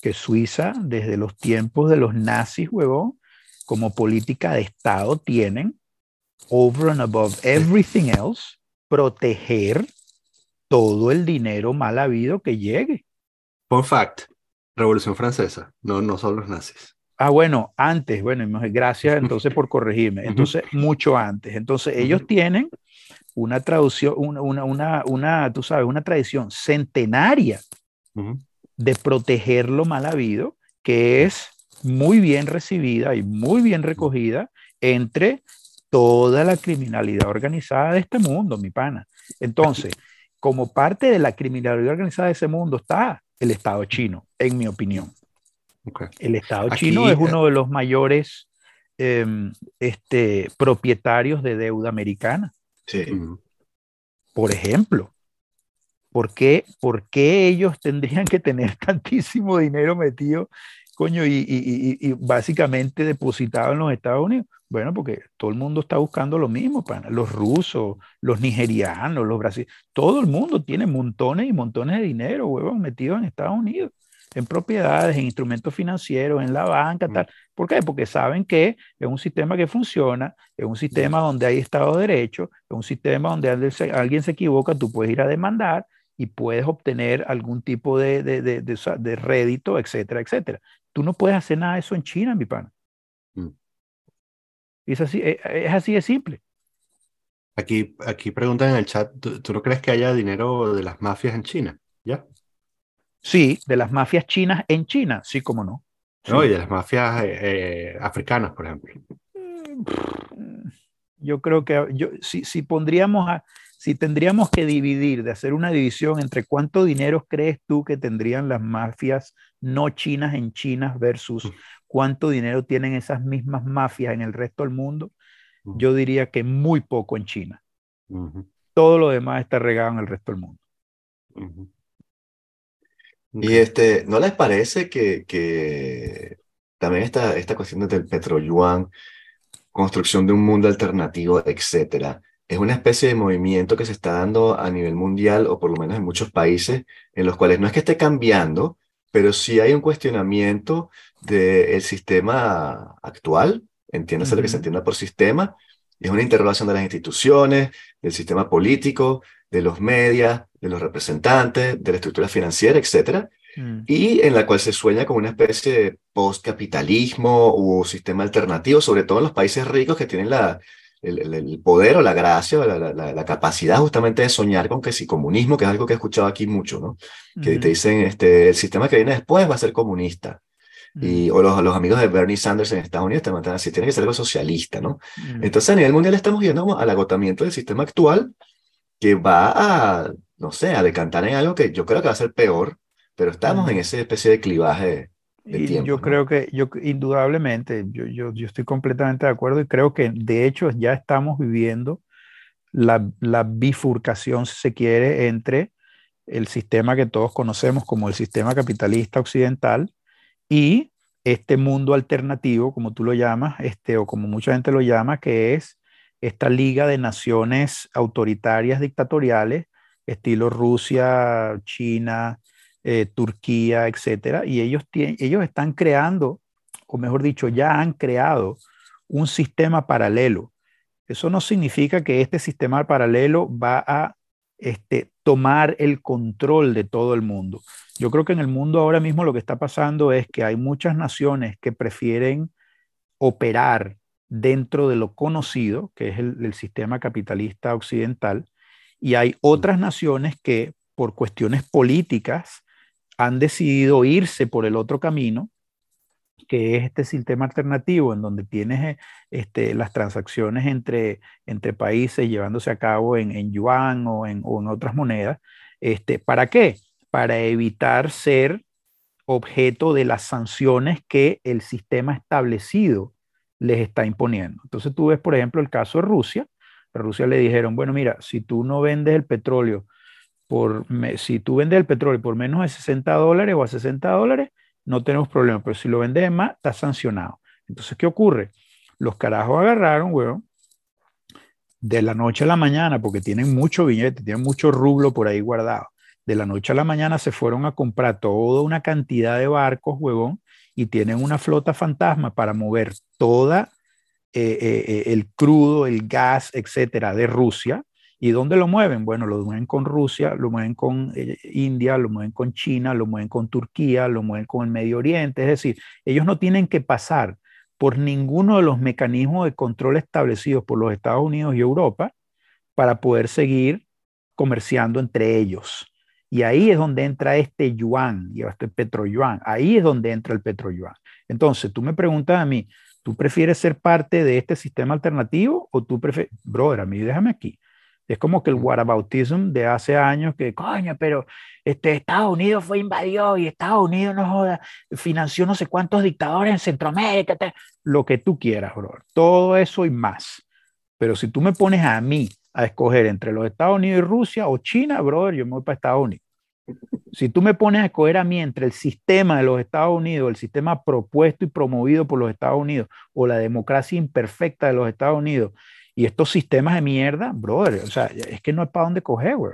que Suiza, desde los tiempos de los nazis, huevón, como política de Estado, tienen, over and above everything else, proteger todo el dinero mal habido que llegue. Fun fact, Revolución Francesa, no, no son los nazis. Ah, bueno, antes, bueno, gracias entonces por corregirme. Entonces, mucho antes. Entonces, ellos tienen una traducción, una, una, una, una, tú sabes, una tradición centenaria de proteger lo mal habido, que es muy bien recibida y muy bien recogida entre toda la criminalidad organizada de este mundo, mi pana. Entonces, como parte de la criminalidad organizada de ese mundo está el Estado chino, en mi opinión. El Estado Aquí, chino es eh, uno de los mayores em, este, propietarios de deuda americana. Sí. Por ejemplo, ¿por qué, por qué ellos tendrían que tener tantísimo dinero metido, coño, y, y- y- y básicamente depositado en los Estados Unidos? Bueno, porque todo el mundo está buscando lo mismo, pana. Los rusos, los nigerianos, los brasileños, todo el mundo tiene montones y montones de dinero, huevón, metido en Estados Unidos, en propiedades, en instrumentos financieros, en la banca, tal. ¿Por qué? Porque saben que es un sistema que funciona, es un sistema donde hay Estado de Derecho, es un sistema donde alguien se, equivoca, tú puedes ir a demandar y puedes obtener algún tipo de, de, de, de rédito, etcétera, etcétera. Tú no puedes hacer nada de eso en China, mi pana. Mm. Es así, es, es así de simple. Aquí, aquí preguntan en el chat, ¿tú, tú no crees que haya dinero de las mafias en China? ¿Ya? Sí, de las mafias chinas en China, sí, como no. Sí. No, y de las mafias eh, eh, africanas, por ejemplo. Yo creo que yo, si, si pondríamos a, si tendríamos que dividir, de hacer una división entre cuánto dinero crees tú que tendrían las mafias no chinas en China versus cuánto dinero tienen esas mismas mafias en el resto del mundo, yo diría que muy poco en China. Uh -huh. Todo lo demás está regado en el resto del mundo. Uh -huh. Y este, ¿no les parece que, que también esta, esta cuestión del petroyuan, construcción de un mundo alternativo, etcétera, es una especie de movimiento que se está dando a nivel mundial o por lo menos en muchos países en los cuales no es que esté cambiando, pero sí hay un cuestionamiento del sistema actual, entiéndase uh -huh. lo que se entienda por sistema, es una interrogación de las instituciones, del sistema político, de los medios, de los representantes, de la estructura financiera, etc. Mm. Y en la cual se sueña con una especie de postcapitalismo o sistema alternativo, sobre todo en los países ricos que tienen la, el, el, poder o la gracia o la, la, la, capacidad justamente de soñar con que si comunismo, que es algo que he escuchado aquí mucho, ¿no? Que mm. te dicen, este, el sistema que viene después va a ser comunista. Y, o los, los, amigos de Bernie Sanders en Estados Unidos te matan así, tiene que ser algo socialista, ¿no? Mm. Entonces a nivel mundial estamos viendo al agotamiento del sistema actual que va a, no sé, a decantar en algo que yo creo que va a ser peor, pero estamos mm. en esa especie de clivaje de y tiempo. Yo ¿no? creo que, yo indudablemente, yo, yo, yo estoy completamente de acuerdo y creo que de hecho ya estamos viviendo la, la bifurcación, si se quiere, entre el sistema que todos conocemos como el sistema capitalista occidental y este mundo alternativo, como tú lo llamas, este, o como mucha gente lo llama, que es esta liga de naciones autoritarias dictatoriales, estilo Rusia, China, eh, Turquía, etcétera, y ellos, tienen, ellos están creando, o mejor dicho, ya han creado un sistema paralelo. Eso no significa que este sistema paralelo va a este, tomar el control de todo el mundo. Yo creo que en el mundo ahora mismo lo que está pasando es que hay muchas naciones que prefieren operar dentro de lo conocido, que es el, el, sistema capitalista occidental, y hay otras naciones que por cuestiones políticas han decidido irse por el otro camino, que es este sistema alternativo en donde tienes este, las transacciones entre, entre países llevándose a cabo en, yuan o en, otras monedas. Este, ¿Para qué? Para evitar ser objeto de las sanciones que el sistema establecido les está imponiendo. Entonces tú ves, por ejemplo, el caso de Rusia. Rusia le dijeron, bueno, mira, si tú no vendes el petróleo si tú vendes el petróleo por menos de 60 dólares o a 60 dólares, no tenemos problema, pero si lo vendes más, estás sancionado. Entonces, ¿qué ocurre? Los carajos agarraron, weón, de la noche a la mañana, porque tienen mucho billete, tienen mucho rublo por ahí guardado. De la noche a la mañana se fueron a comprar toda una cantidad de barcos, huevón, y tienen una flota fantasma para mover toda eh, eh, el crudo, el gas, etcétera, de Rusia. ¿Y dónde lo mueven? Bueno, lo mueven con Rusia, lo mueven con eh, India, lo mueven con China, lo mueven con Turquía, lo mueven con el Medio Oriente. Es decir, ellos no tienen que pasar por ninguno de los mecanismos de control establecidos por los Estados Unidos y Europa para poder seguir comerciando entre ellos. Y ahí es donde entra este yuan, y este petroyuan. Ahí es donde entra el petroyuan. Entonces, tú me preguntas a mí, ¿tú prefieres ser parte de este sistema alternativo o tú prefieres, brother, a mí déjame aquí. Es como que el whataboutism de hace años que, coño, pero este, Estados Unidos fue invadido y Estados Unidos no joda, financió no sé cuántos dictadores en Centroamérica, te, lo que tú quieras, brother. Todo eso y más. Pero si tú me pones a mí a escoger entre los Estados Unidos y Rusia o China, brother, yo me voy para Estados Unidos. Si tú me pones a escoger a mí entre el sistema de los Estados Unidos, el sistema propuesto y promovido por los Estados Unidos, o la democracia imperfecta de los Estados Unidos, y estos sistemas de mierda, brother, o sea, es que no es para dónde coger, güey.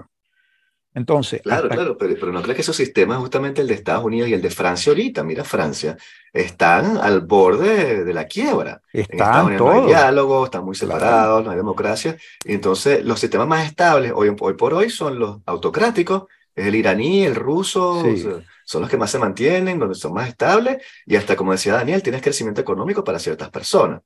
Entonces. Claro, hasta... claro, pero, pero no crees que esos sistemas, justamente el de Estados Unidos y el de Francia ahorita, mira Francia, están al borde de la quiebra. Están todos. No hay diálogo, están muy separados, claro. no hay democracia. Y entonces los sistemas más estables hoy, hoy por hoy son los autocráticos, es el iraní, el ruso, sí. o sea, son los que más se mantienen, donde son más estables, y hasta como decía Daniel, tienes crecimiento económico para ciertas personas.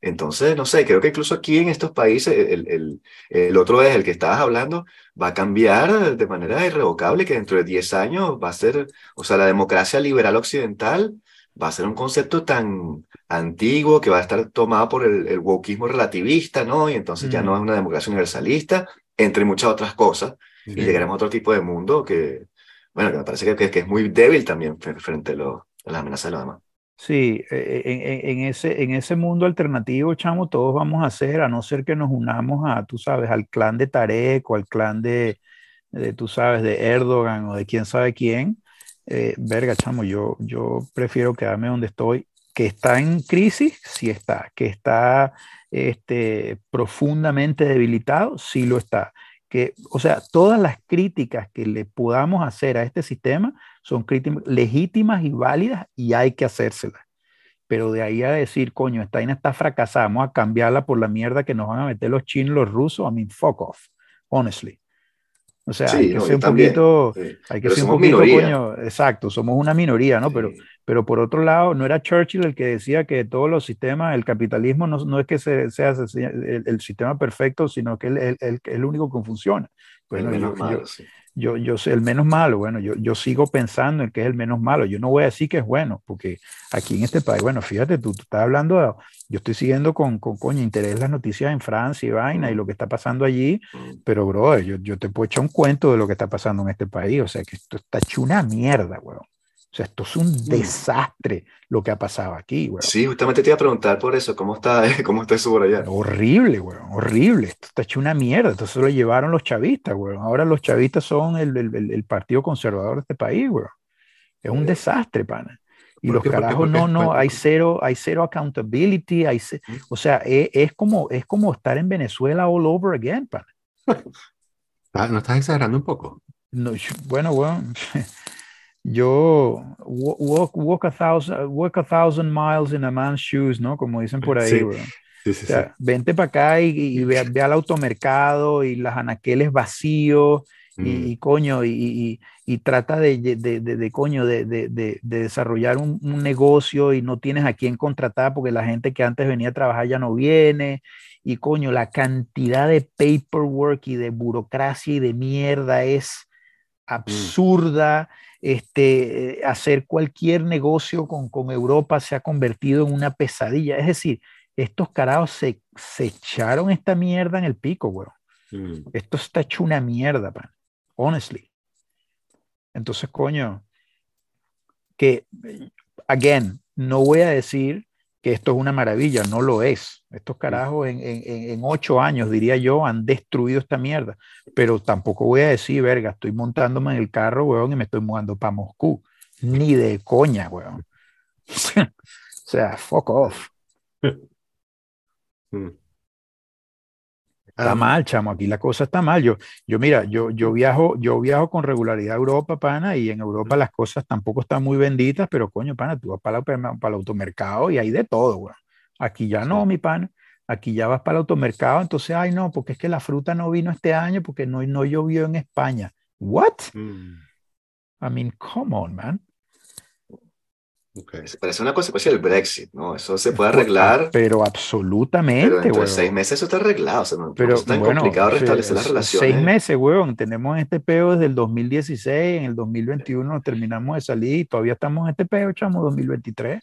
Entonces, no sé, creo que incluso aquí en estos países, el, el, el otro es el que estabas hablando, va a cambiar de manera irrevocable, que dentro de 10 años va a ser, o sea, la democracia liberal occidental va a ser un concepto tan antiguo que va a estar tomado por el, el wokismo relativista, ¿no? Y entonces ya no es una democracia universalista, entre muchas otras cosas, y llegaremos a otro tipo de mundo que, bueno, que me parece que, que es muy débil también frente a, lo, a las amenazas de los demás. Sí, e, e, en, en, ese, en ese mundo alternativo, chamo, todos vamos a hacer, a no ser que nos unamos a, tú sabes, al clan de Tarek o al clan de, de tú sabes, de Erdogan o de quién sabe quién. Eh, verga, chamo, yo, yo prefiero quedarme donde estoy. Que está en crisis, sí está. Que está este, profundamente debilitado, sí lo está que, o sea, todas las críticas que le podamos hacer a este sistema son críticas legítimas y válidas y hay que hacérselas. Pero de ahí a decir, coño, esta vaina está fracasada, vamos a cambiarla por la mierda que nos van a meter los chinos, los rusos, I mean, fuck off, honestly. O sea, hay que ser un poquito, hay que ser un poquito, coño, exacto, somos una minoría, ¿no? Pero, pero por otro lado, no era Churchill el que decía que todos los sistemas, el capitalismo no, no es que se, sea el, el, sistema perfecto, sino que es el, el, el, único que funciona. Bueno, yo, malo, yo, sí. Yo, yo, sé el menos malo, bueno, yo, yo sigo pensando en que es el menos malo. Yo no voy a decir que es bueno, porque aquí en este país, bueno, fíjate, tú, tú estás hablando, de, yo estoy siguiendo con, con coño interés las noticias en Francia y vaina y lo que está pasando allí, pero bro, yo, yo te puedo echar un cuento de lo que está pasando en este país, o sea, que esto está hecho una mierda, weón. O sea, esto es un mm. desastre lo que ha pasado aquí, güey. Sí, justamente te iba a preguntar por eso, ¿cómo está, cómo está eso por allá? Horrible, güey, horrible. Esto está hecho una mierda. Entonces lo llevaron los chavistas, güey. Ahora los chavistas son el, el, el, partido conservador de este país, güey. Es un desastre, pana. Y los carajos, no, no, hay cero, hay cero accountability, hay o sea, es, es, como, es como estar en Venezuela all over again, pana. Ah, ¿No estás exagerando un poco? No, bueno, bueno, yo walk, walk, a thousand, walk a thousand miles in a man's shoes, ¿no? Como dicen por ahí, sí. Sí, sí, o sea, vente para acá y, y ve, ve, al automercado y las anaqueles vacíos y, mm. y, coño, y, y trata de, de, de, de coño, de, desarrollar un, un, negocio y no tienes a quién contratar porque la gente que antes venía a trabajar ya no viene. Y coño, la cantidad de paperwork y de burocracia y de mierda es mm. absurda. Mm este, hacer cualquier negocio con, con Europa se ha convertido en una pesadilla. Es decir, estos carajos se, se echaron esta mierda en el pico, güey. Mm. Esto está hecho una mierda, pan. Honestly. Entonces, coño, que, again, no voy a decir que esto es una maravilla, no lo es. Estos carajos en, en, en, ocho años, diría yo, han destruido esta mierda. Pero tampoco voy a decir, verga, estoy montándome en el carro, weón, y me estoy mudando para Moscú. Ni de coña, weón. o sea, fuck off. Está mal, chamo, aquí la cosa está mal. Yo, yo mira, yo, yo, viajo, yo viajo con regularidad a Europa, pana, y en Europa las cosas tampoco están muy benditas, pero coño, pana, tú vas para, la, para el automercado y hay de todo, güey. Aquí ya no, mi pana. Aquí ya vas para el automercado, entonces, ay, no, porque es que la fruta no vino este año porque no, no llovió en España. ¿What? Mm. I mean, come on, man. Okay. Parece una consecuencia del Brexit, ¿no? Eso se puede arreglar. Pero absolutamente, pero dentro de seis meses eso está arreglado. O sea, no, pero es tan bueno, complicado restablecer las relaciones. Seis meses, weón. Tenemos este peo desde el 2016. En el 2021 nos terminamos de salir y todavía estamos en este peo, chamo, 2023.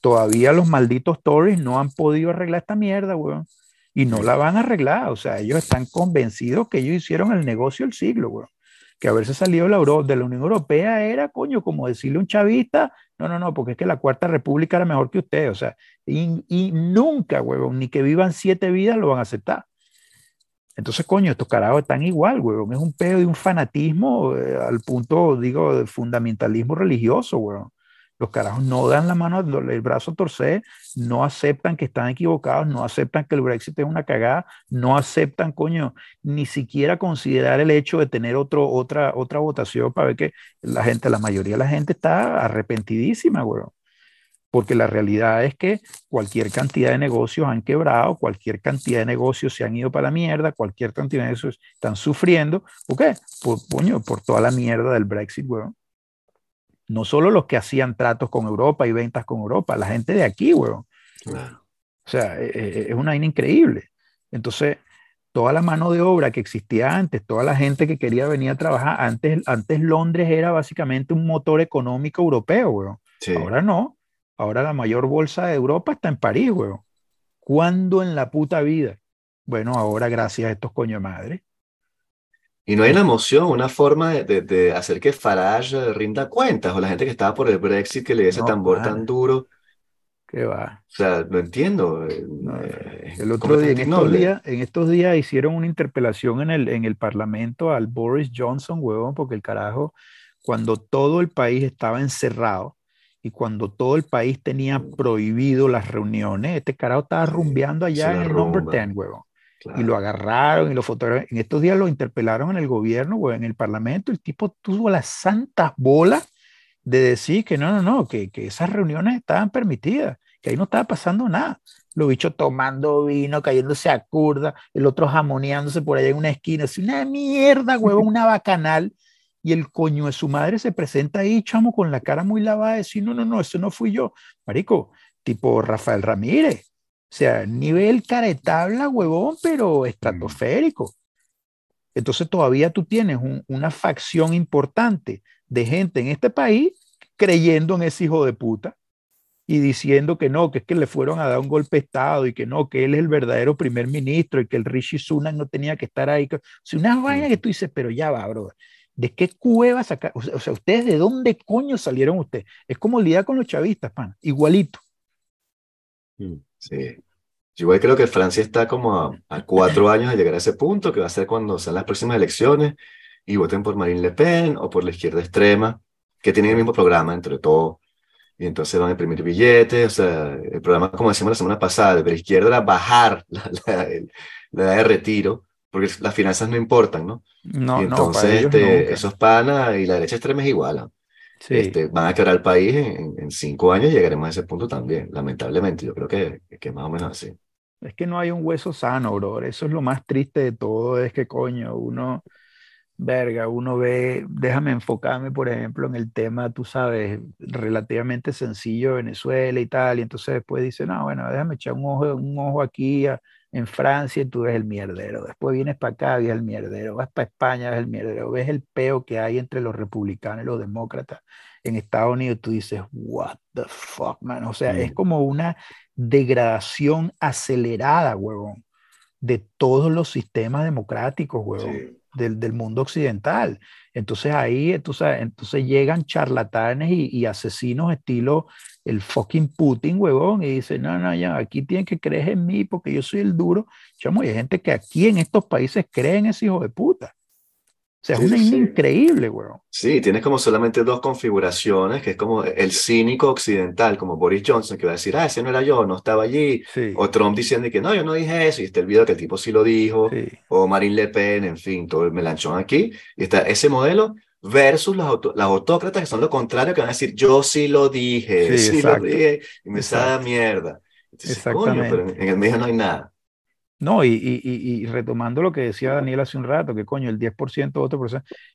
Todavía los malditos Tories no han podido arreglar esta mierda, weón. Y no la van a arreglar. O sea, ellos están convencidos que ellos hicieron el negocio del siglo, weón que haberse salido la, Euro, de la Unión Europea era, coño, como decirle a un chavista, no, no, no, porque es que la Cuarta República era mejor que usted, o sea, y, y nunca, huevón, ni que vivan siete vidas lo van a aceptar. Entonces, coño, estos carajos están igual, huevón, es un pedo de un fanatismo eh, al punto, digo, de fundamentalismo religioso, huevón. Los carajos no dan la mano, el brazo a no aceptan que están equivocados, no aceptan que el Brexit es una cagada, no aceptan, coño, ni siquiera considerar el hecho de tener otro, otra, otra votación para ver que la gente, la mayoría de la gente está arrepentidísima, güey. Porque la realidad es que cualquier cantidad de negocios han quebrado, cualquier cantidad de negocios se han ido para la mierda, cualquier cantidad de negocios están sufriendo. ¿Por qué? Por, coño, por toda la mierda del Brexit, güey no solo los que hacían tratos con Europa y ventas con Europa, la gente de aquí, weón. Claro. O sea, e, e, es una vaina increíble. Entonces, toda la mano de obra que existía antes, toda la gente que quería venir a trabajar, antes, antes Londres era básicamente un motor económico europeo, weón. Ahora no. Ahora la mayor bolsa de Europa está en París, weón. ¿Cuándo en la puta vida? Bueno, ahora gracias a estos coño madre. Y no hay una emoción, una forma de, de, hacer que Farage rinda cuentas, o la gente que estaba por el Brexit que le dio ese tambor tan duro. ¿Qué va? O sea, no entiendo. Eh, eh, el otro día en, estos días, en estos días hicieron una interpelación en el, en el Parlamento al Boris Johnson, huevón, porque el carajo, cuando todo el país estaba encerrado, y cuando todo el país tenía prohibido las reuniones, este carajo estaba rumbeando allá en el Number 10, huevón. Y lo agarraron y lo fotografiaron. En estos días lo interpelaron en el gobierno, huevón, en el parlamento. El tipo tuvo las santas bolas de decir que no, no, no, que, que esas reuniones estaban permitidas, que ahí no estaba pasando nada. Los bichos tomando vino, cayéndose a curda, el otro jamoneándose por allá en una esquina. Es una mierda, huevón, una bacanal y el coño de su madre se presenta ahí, chamo, con la cara muy lavada, decir, no, no, no, eso no fui yo. Marico, tipo Rafael Ramírez. O sea, nivel caretabla, huevón, pero estratosférico. Entonces todavía tú tienes una facción importante de gente en este país creyendo en ese hijo de puta y diciendo que no, que es que le fueron a dar un golpe de Estado y que no, que él es el verdadero primer ministro y que el Rishi Sunak no tenía que estar ahí. O sea, una vaina que tú dices, pero ya va, brother. ¿De qué cueva sacar? O sea, ¿ustedes de dónde coño salieron ustedes? Es como lidiar con los chavistas, pan, igualito. Mm, sí. Yo igual creo que Francia está como a, cuatro años de llegar a ese punto, que va a ser cuando sean las próximas elecciones y voten por Marine Le Pen o por la izquierda extrema, que tienen el mismo programa entre todo. Y entonces van a imprimir billetes. O sea, el programa, como decimos la semana pasada, de la izquierda era bajar la, la, la edad de retiro porque las finanzas no importan, ¿no? No, y entonces este, esos panas y la derecha extrema es igual. Sí. Este, van a quebrar el país en, en, cinco años llegaremos a ese punto también, lamentablemente. Yo creo que, que más o menos así. Es que no hay un hueso sano, bro. Eso es lo más triste de todo, es que coño, uno, verga, uno ve, déjame enfocarme, por ejemplo, en el tema, tú sabes, relativamente sencillo Venezuela y tal, y entonces después dice, no, bueno, déjame echar un ojo, un ojo aquí a, en Francia y tú ves el mierdero. Después vienes para acá, ves el mierdero. Vas para España, ves el mierdero. Ves el peo que hay entre los republicanos y los demócratas. En Estados Unidos tú dices, what the fuck, man. O sea, es mm. como una degradación acelerada, huevón, de todos los sistemas democráticos, huevón, del, del, mundo occidental. Entonces ahí, entonces, entonces llegan charlatanes y, y asesinos estilo el fucking Putin, huevón, y dice, no, no, ya, aquí tienen que creer en mí porque yo soy el duro. Chamo, y hay gente que aquí en estos países cree en ese hijo de puta. O sea, es una increíble, huevón. Sí, tienes como solamente dos configuraciones, que es como el cínico occidental, como Boris Johnson, que va a decir, ah, ese no era yo, no estaba allí. O Trump diciendo que no, yo no dije eso, y está el video que el tipo sí lo dijo. O Marine Le Pen, en fin, todo el melanchón aquí. Y está ese modelo versus las, las, autócratas que son lo contrario, que van a decir, yo sí lo dije, sí, lo dije, y me sale mierda. Exactamente. pero en, el medio no hay nada. No, y, y, y, retomando lo que decía Daniel hace un rato, que coño, el 10%, otro por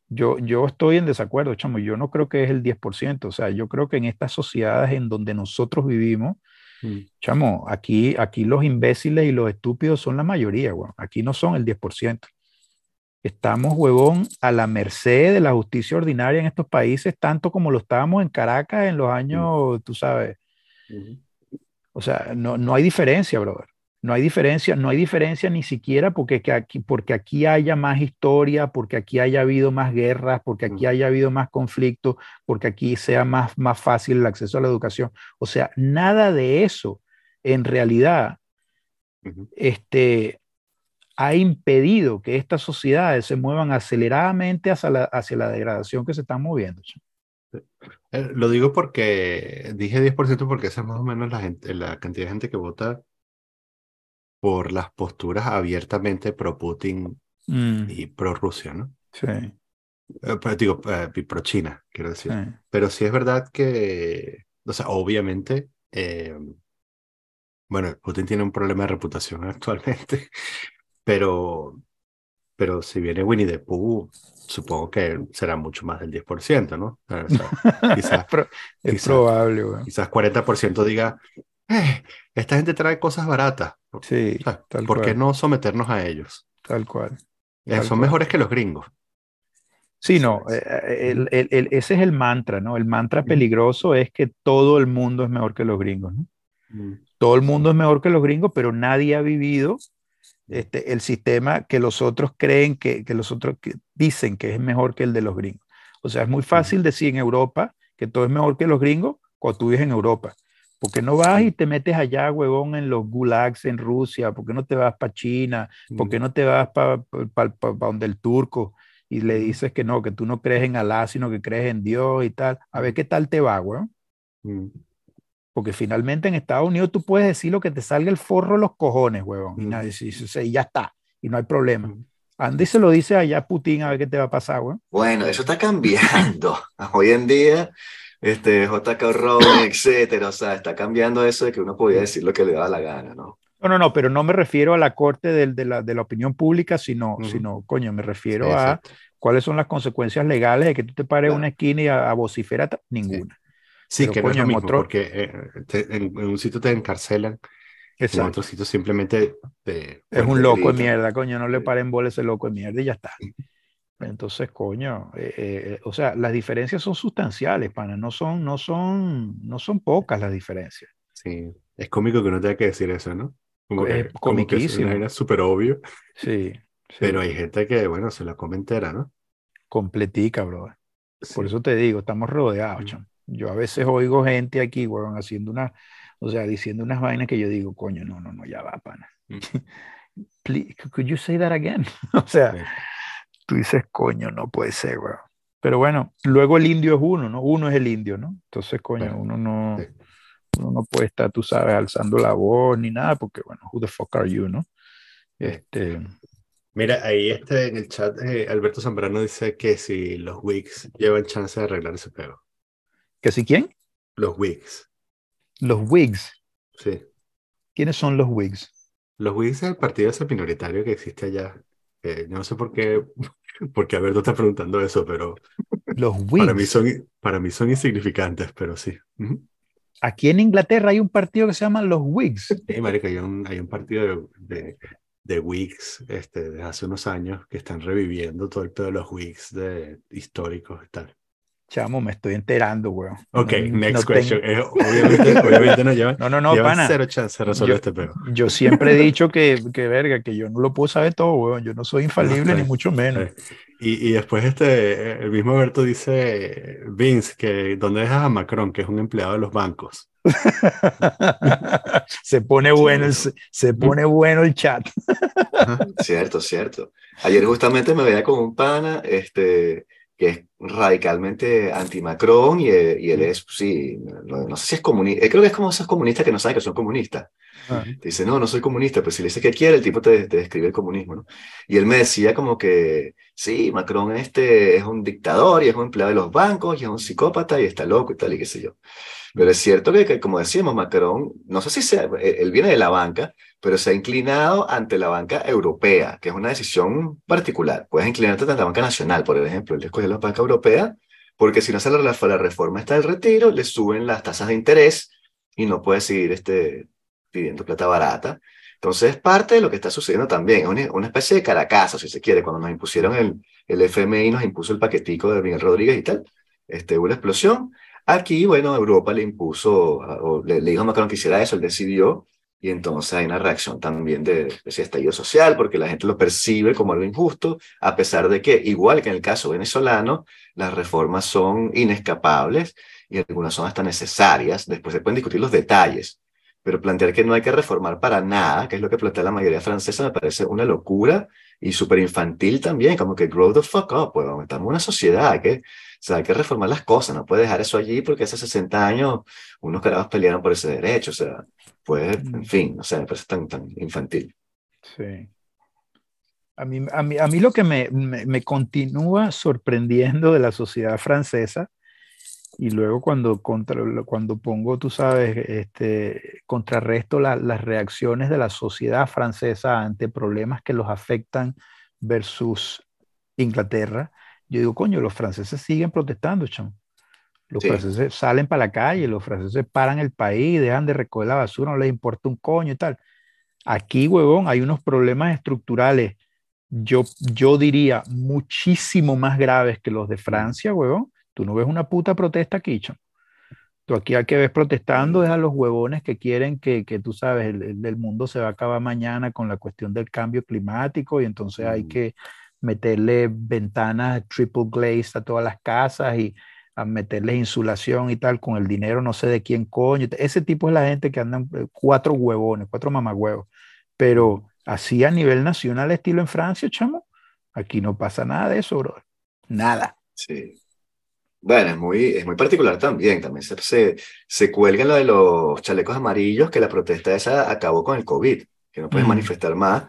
yo, yo estoy en desacuerdo, chamo, yo no creo que es el 10%, o sea, yo creo que en estas sociedades en donde nosotros vivimos, mm. chamo, aquí, aquí los imbéciles y los estúpidos son la mayoría, bueno, aquí no son el 10%. Estamos, huevón, a la merced de la justicia ordinaria en estos países, tanto como lo estábamos en Caracas en los años, tú sabes. O sea, no, no hay diferencia, brother. No hay diferencia, no hay diferencia ni siquiera porque, que aquí, porque aquí haya más historia, porque aquí haya habido más guerras, porque aquí haya habido más conflictos, porque aquí sea más, más fácil el acceso a la educación. O sea, nada de eso en realidad este, ha impedido que estas sociedades se muevan aceleradamente hacia la, hacia la degradación que se están moviendo. Eh, lo digo porque dije 10% porque esa es más o menos la, gente, la cantidad de gente que vota por las posturas abiertamente pro-Putin mm. y pro-Rusia, ¿no? Sí. Eh, pero digo, eh, pro China, quiero decir. Pero sí es verdad que, o sea, obviamente, bueno, Putin tiene un problema de reputación actualmente, pero, pero si viene Winnie the Pooh, supongo que será mucho más del 10%, ¿no? quizás, es probable, Quizás 40% diga, eh, esta gente trae cosas baratas. Sí, O sea, tal ¿Por qué no someternos a ellos? Tal cual. Eh, Tal son cual. mejores que los gringos. Sí, no, eh, el- el- el- ese es el mantra, ¿no? El mantra peligroso es que todo el mundo es mejor que los gringos, ¿no? Mm, Todo el mundo es mejor que los gringos, pero nadie ha vivido este, el sistema que los otros creen que, que los otros que dicen que es mejor que el de los gringos. O sea, es muy fácil decir en Europa que todo es mejor que los gringos cuando tú vives en Europa. ¿Por qué no vas y te metes allá, huevón, en los gulags en Rusia? ¿Por qué no te vas para China? ¿Por qué no te vas para donde el turco y le dices que no, que tú no crees en Alá, sino que crees en Dios y tal? A ver qué tal te va, mm, Porque finalmente en Estados Unidos tú puedes decir lo que te salga el forro de los cojones, huevón. Y, nadie, y ya está. Y no hay problema. Andy se lo dice allá a Putin a ver qué te va a pasar, weón. Bueno, eso está cambiando. Hoy en día, este, JK Rowling, etcétera, o sea, está cambiando eso de que uno podía decir lo que le daba la gana, ¿no? No, no, no, pero no me refiero a la corte del- de, la, de la opinión pública, sino, sino, coño, me Sí, refiero a cuáles son las consecuencias legales de que tú te pares en Claro. una esquina y a, a vociferar. Ninguna. Sí, Pero, que no es lo en mismo, otro- porque eh, te- en, en un sitio te encarcelan, en Exacto. otro sitio simplemente te... Es un te loco de mierda, coño, no le paren bola ese loco de mierda y ya está. Entonces, coño, eh, eh, o sea, las diferencias son sustanciales, pana, no son, no son, no son pocas las diferencias. Sí, es cómico que uno tenga que decir eso, ¿no? Como Es que, como que es comiquísimo. vaina súper obvio, Sí, sí, pero hay gente que, bueno, se la come entera, ¿no? completica. Por Sí. eso te digo, estamos rodeados, Mm. chamo. Yo a veces oigo gente aquí, weón, haciendo una, o sea, diciendo unas vainas que yo digo, coño, no, no, no, ya va, pana. Mm. Please, could you say that again? O sea, Sí. tú dices, coño, no puede ser, weón. Pero bueno, luego el indio es uno, ¿no? Uno es el indio, ¿no? Entonces, coño, uno no, Sí. uno no puede estar, tú sabes, alzando la voz ni nada, porque, bueno, who the fuck are you, ¿no? Este, Mira, ahí este, en el chat eh, Alberto Zambrano dice que si los Whigs llevan chance de arreglar ese pego. ¿Que si quién? Los Whigs, Los Whigs. sí. ¿Quiénes son los Whigs? Los Whigs es el partido ese minoritario que existe allá. Eh, yo no sé por qué, por qué Alberto está preguntando eso, pero Los para mí Whigs. son, para mí son insignificantes, pero sí. Aquí en Inglaterra hay un partido que se llama los Whigs. Sí, marica, hay un, hay un partido de, de, de Whigs este, de hace unos años que están reviviendo todo el pedo de los Whigs de, históricos y tal. Chamo, me estoy enterando, weón. Ok, No- next no question. tengo- Eh, obviamente, obviamente no llevan, No, no, no, pana. cero chance de resolver Yo- este pedo. Yo siempre he dicho que, que, verga, que yo no lo puedo saber todo, weón. Yo no soy infalible, ni mucho menos. Y, y después este, el mismo Alberto dice, Vince, que ¿dónde dejas a Macron, que es un empleado de los bancos? se pone bueno el, se pone bueno el chat. Cierto, cierto. Ayer justamente me veía con un pana, este, que es radicalmente anti-Macron y, eh, y él es, sí, no, no sé si es comunista, creo que es como esos comunistas que no saben que son comunistas. Ah. Te dice, no, no soy comunista, pero si le dice que quiere, el tipo te, te describe el comunismo, ¿no? Y él me decía como que, sí, Macron este es un dictador y es un empleado de los bancos y es un psicópata y está loco y tal y qué sé yo. Pero es cierto que, que, como decíamos, Macron, no sé si sea, él él viene de la banca, pero se ha inclinado ante la banca europea, que es una decisión particular. Puedes inclinarte ante la banca nacional, por ejemplo, él escogió la banca europea, porque si no sale la, la reforma está el retiro, le suben las tasas de interés y no puede seguir este, pidiendo plata barata. Entonces, es parte de lo que está sucediendo también. Es una, una especie de caracazo, si se quiere. Cuando nos impusieron el, el FMI, nos impuso el paquetico de Miguel Rodríguez y tal. Este, una explosión. Aquí, bueno, Europa le impuso, o le, le dijo a Macron que hiciera eso, él decidió. Y entonces hay una reacción también de ese estallido social, porque la gente lo percibe como algo injusto, a pesar de que, igual que en el caso venezolano, las reformas son inescapables y algunas son hasta necesarias. Después se pueden discutir los detalles pero plantear que no hay que reformar para nada, que es lo que plantea la mayoría francesa, me parece una locura y súper infantil también, como que grow the fuck up, pues estamos en una sociedad, que, o sea, hay que reformar las cosas, no puedes dejar eso allí porque hace 60 años unos carajos pelearon por ese derecho, o sea, pues, en fin, no sé, me parece tan, tan infantil. Sí. A mí, a mí, a mí lo que me, me, me continúa sorprendiendo de la sociedad francesa y luego cuando, contra, cuando pongo, tú sabes, este, contrarresto la, las reacciones de la sociedad francesa ante problemas que los afectan versus Inglaterra, yo digo, coño, los franceses siguen protestando, chamo. Los Sí. franceses salen para la calle, los franceses paran el país, dejan de recoger la basura, no les importa un coño y tal. Aquí, huevón, hay unos problemas estructurales, yo, yo diría, muchísimo más graves que los de Francia, huevón. Tú no ves una puta protesta aquí, chamo. Tú aquí al que ves protestando es a los huevones que quieren que, que tú sabes, el, el- mundo se va a acabar mañana con la cuestión del cambio climático y entonces hay Mm. que meterle ventanas triple glazed a todas las casas y a meterle insulación y tal con el dinero no sé de quién coño. Ese tipo es la gente que andan eh, cuatro huevones, cuatro mamagüevos. Pero así a nivel nacional, estilo en Francia, chamo, aquí no pasa nada de eso, bro. Nada. Sí. Bueno, es muy, es muy particular también. También se, se, se cuelga lo de los chalecos amarillos, que la protesta esa acabó con el COVID, que no pueden Mm. manifestar más.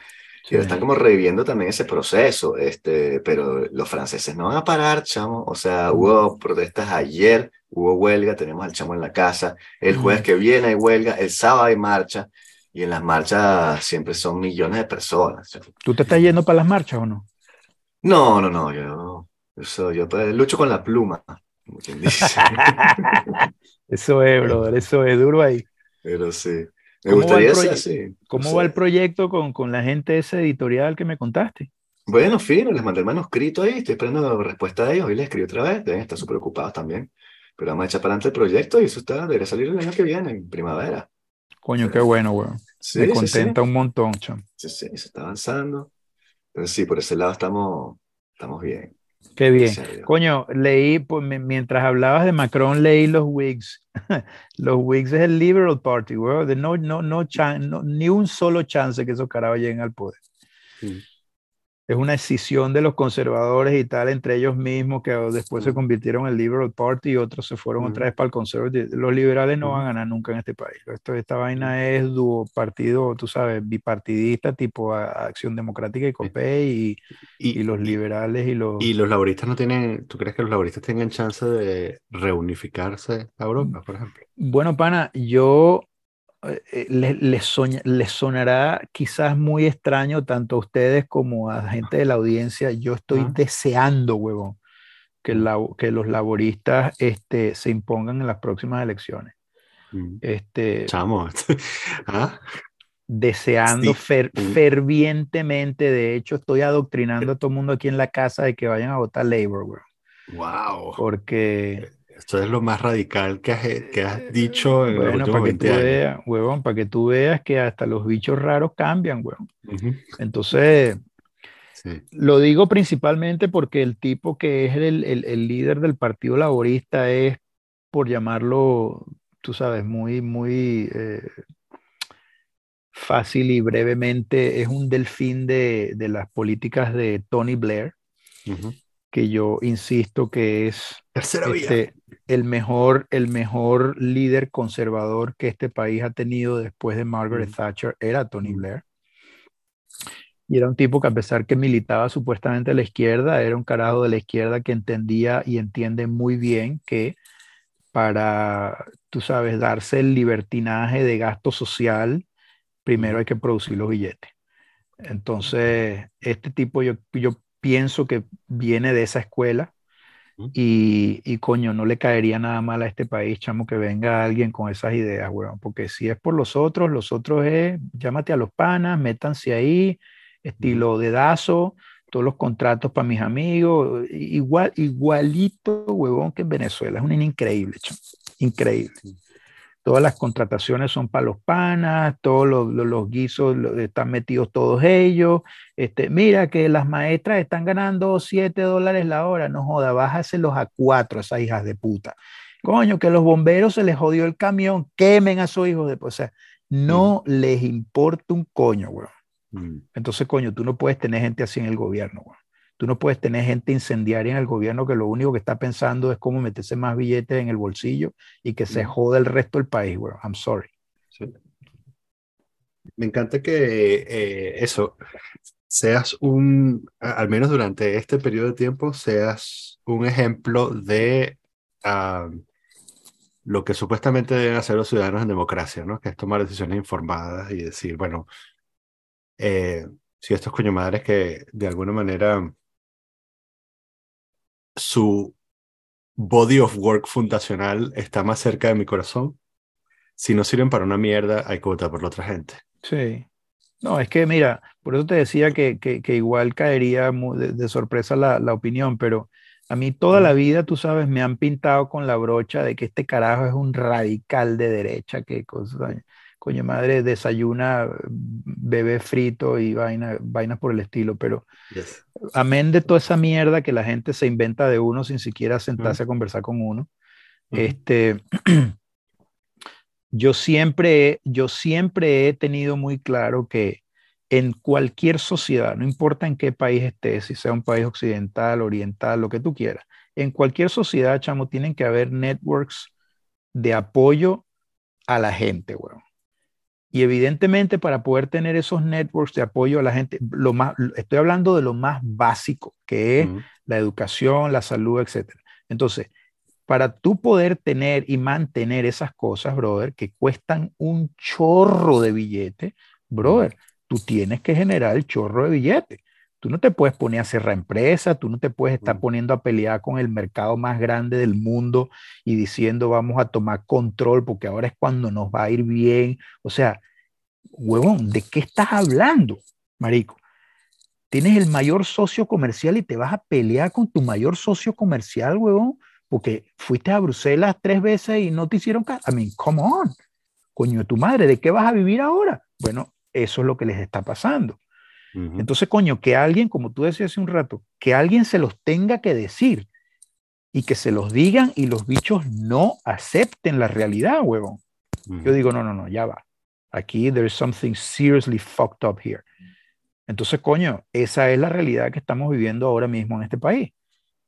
Y ahora están como reviviendo también ese proceso, este, pero los franceses no van a parar, chamo. O sea, hubo protestas ayer, hubo huelga, tenemos al chamo en la casa. El jueves que viene hay huelga, el sábado hay marcha, y en las marchas siempre son millones de personas. chamo. ¿Tú te estás yendo para las marchas o no? No, no, no, yo, yo, soy- yo pues, lucho con la pluma, como quien dice. Eso es, brother, eso es duro ahí. Pero sí, me ¿Cómo va el gustaría ser así. ¿Cómo no va sé. el proyecto con, con la gente de ese editorial que me contaste? Bueno, fino, les mandé el manuscrito ahí, estoy esperando respuesta de ellos y les escribí otra vez, deben estar súper ocupados también. Pero vamos a echar para adelante el proyecto y eso está, debería salir el año que viene, en primavera. Coño, qué bueno, weón. Sí, Me sí, sí, contenta un montón, chamo. sí, sí, se está avanzando. Pero sí, por ese lado estamos, estamos bien. Qué bien. Coño, leí, pues, mi- mientras hablabas de Macron, leí los Whigs. los Whigs es el Liberal Party, weón. No, no, no, ni un solo chance que esos carajos lleguen al poder. Mm. Es una escisión de los conservadores y tal entre ellos mismos que después se Mm. convirtieron en el Liberal Party y otros se fueron otra Mm. vez para el Conservative. Los liberales no Mm. van a ganar nunca en este país. Esto, esta vaina es dúo partido, tú sabes, bipartidista, tipo a- Acción Democrática y COPEI y, y los liberales y los... y los laboristas no tienen, ¿tú crees que los laboristas tengan chance de reunificarse a Europa, por ejemplo? Bueno, pana, yo les les sonará quizás muy extraño tanto a ustedes como a gente de la audiencia. Yo estoy deseando, huevón, que, Mm. la- que los laboristas este, se impongan en las próximas elecciones. Mm. Este, Chamo. ¿Ah? deseando Sí. fer- Mm. fervientemente. De hecho, estoy adoctrinando a todo el mundo aquí en la casa de que vayan a votar Labor, huevón, Wow. porque Esto es lo más radical que has, que has dicho en los Bueno, últimos para que 20 tú años. veas, huevón, para que tú veas que hasta los bichos raros cambian, huevón. Entonces, Sí. lo digo principalmente porque el tipo que es el, el- el líder del Partido Laborista es, por llamarlo, tú sabes, muy, muy eh, fácil y brevemente, es un delfín de, de las políticas de Tony Blair, Ujú. Que yo insisto que es este, el mejor, el mejor líder conservador que este país ha tenido después de Margaret Mm. Thatcher era Tony. Blair. Y era un tipo que a pesar que militaba supuestamente a la izquierda, era un carajo de la izquierda que entendía y entiende muy bien que para, tú sabes, darse el libertinaje de gasto social, primero hay que producir los billetes. Entonces, este tipo yo, yo pienso que viene de esa escuela y, y coño, no le caería nada mal a este país, chamo, que venga alguien con esas ideas, weón, porque si es por los otros, los otros es, llámate a los panas, métanse ahí, estilo dedazo, todos los contratos para mis amigos, igual, igualito, huevón, que en Venezuela, es un increíble, chamo, increíble. Todas las contrataciones son para los panas, todos los, los- los guisos lo- están metidos todos ellos. Este, mira que las maestras están ganando 7 dólares la hora, no joda, bájaselos a 4 esas hijas de puta. Coño, que los bomberos se les jodió el camión, quemen a sus hijos de puta. O sea, no les importa un coño, weón. Mm. Entonces, coño, tú no puedes tener gente así en el gobierno, weón. Tú no puedes tener gente incendiaria en el gobierno que lo único que está pensando es cómo meterse más billetes en el bolsillo y que se joda el resto del país, weón. I'm sorry. Sí. Me encanta que eh, eso, seas un, al menos durante este periodo de tiempo, seas un ejemplo de lo que supuestamente deben hacer los ciudadanos en democracia, ¿no? Que es tomar decisiones informadas y decir, bueno, eh, si estos coño madres que de alguna manera su body of work fundacional está más cerca de mi corazón. Si no sirven para una mierda, hay que votar por la otra gente. Sí. No, es que mira, por eso te decía que, que, que igual caería de, de, sorpresa la, la, opinión, pero a mí toda la vida, tú sabes, me han pintado con la brocha de que este carajo es un radical de derecha, que cosa, coño madre, desayuna bebé frito y vaina, vainas por el estilo, pero Yes. amén de toda esa mierda que la gente se inventa de uno sin siquiera sentarse Ujú. a conversar con uno. Ujú. Este, yo siempre, yo siempre he tenido muy claro que en cualquier sociedad, no importa en qué país estés, si sea un país occidental, oriental, lo que tú quieras, en cualquier sociedad, chamo, tienen que haber networks de apoyo a la gente, weón. Y evidentemente para poder tener esos networks de apoyo a la gente, lo más, estoy hablando de lo más básico, que es la educación, la salud, etc. Entonces, para tú poder tener y mantener esas cosas, brother, que cuestan un chorro de billete, brother, tú tienes que generar el chorro de billete. Tú no te puedes poner a cerrar empresas, tú no te puedes estar poniendo a pelear con el mercado más grande del mundo y diciendo vamos a tomar control porque ahora es cuando nos va a ir bien. O sea, huevón, ¿de qué estás hablando, marico? Tienes el mayor socio comercial y te vas a pelear con tu mayor socio comercial, huevón, porque fuiste a Bruselas tres veces y no te hicieron caso. I mean, come on, coño de tu madre, ¿de qué vas a vivir ahora? Bueno, eso es lo que les está pasando. Ujú. Entonces, coño, que alguien, como tú decías hace un rato, que alguien se los tenga que decir y que se los digan y los bichos no acepten la realidad, huevón. Yo digo, no, no, no, ya va. Aquí there is something seriously fucked up here. Entonces, coño, esa es la realidad que estamos viviendo ahora mismo en este país.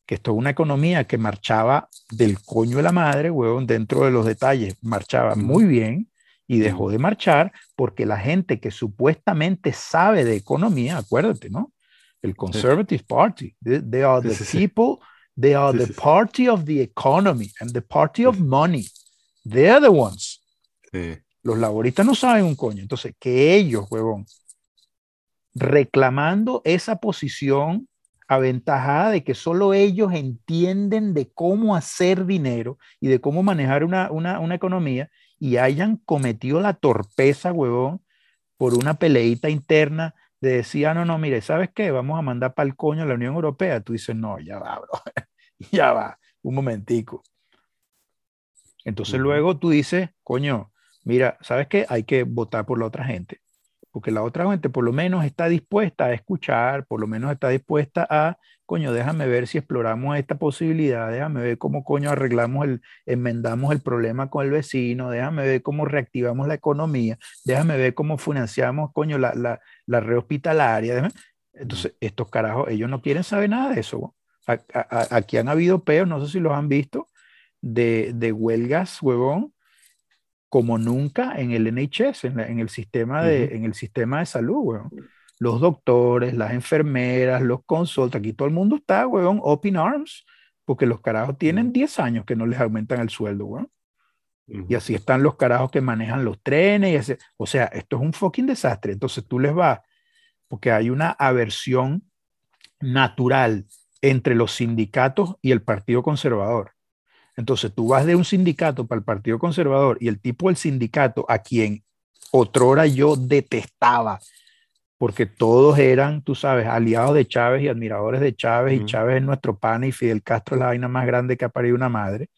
Que esto es una economía que marchaba del coño de la madre, huevón, dentro de los detalles, marchaba muy bien y dejó de marchar porque la gente que supuestamente sabe de economía, acuérdate, ¿no? El Conservative Party, they, they are the sí, people, they are Sí, the party of the economy and the party of money. They are the ones. Los laboristas no saben un coño. Entonces, que ellos, huevón, reclamando esa posición aventajada de que solo ellos entienden de cómo hacer dinero y de cómo manejar una, una, una economía y hayan cometido la torpeza, huevón, por una peleita interna de decir, ah, no, no, mire, ¿sabes qué? Vamos a mandar para el coño a la Unión Europea. Tú dices, no, ya va, bro, ya va, un momentico. Entonces luego tú dices, coño, mira, ¿sabes qué? Hay que votar por la otra gente, porque la otra gente por lo menos está dispuesta a escuchar, por lo menos está dispuesta a, coño, déjame ver si exploramos esta posibilidad, déjame ver cómo coño arreglamos el, enmendamos el problema con el vecino, déjame ver cómo reactivamos la economía, déjame ver cómo financiamos, coño, la, la, la red hospitalaria. déjame- Entonces, estos carajos, ellos no quieren saber nada de eso. ¿no? A- a- a- Aquí han habido peos, no sé si los han visto, de, de huelgas, huevón, como nunca en el NHS, en, la- en el, sistema de, en el sistema de salud, huevón. Los doctores, las enfermeras, los consultas, aquí todo el mundo está, huevón, up in arms, porque los carajos tienen Ujú. 10 años que no les aumentan el sueldo. Ujú. Y así están los carajos que manejan los trenes. Y ese- o sea, esto es un fucking desastre. Entonces tú les vas, porque hay una aversión natural entre los sindicatos y el Partido Conservador. Entonces tú vas de un sindicato para el Partido Conservador y el tipo del sindicato a quien otrora yo detestaba, porque todos eran, tú sabes, aliados de Chávez y admiradores de Chávez, y. Chávez es nuestro pana y Fidel Castro es la vaina más grande que ha parido una madre.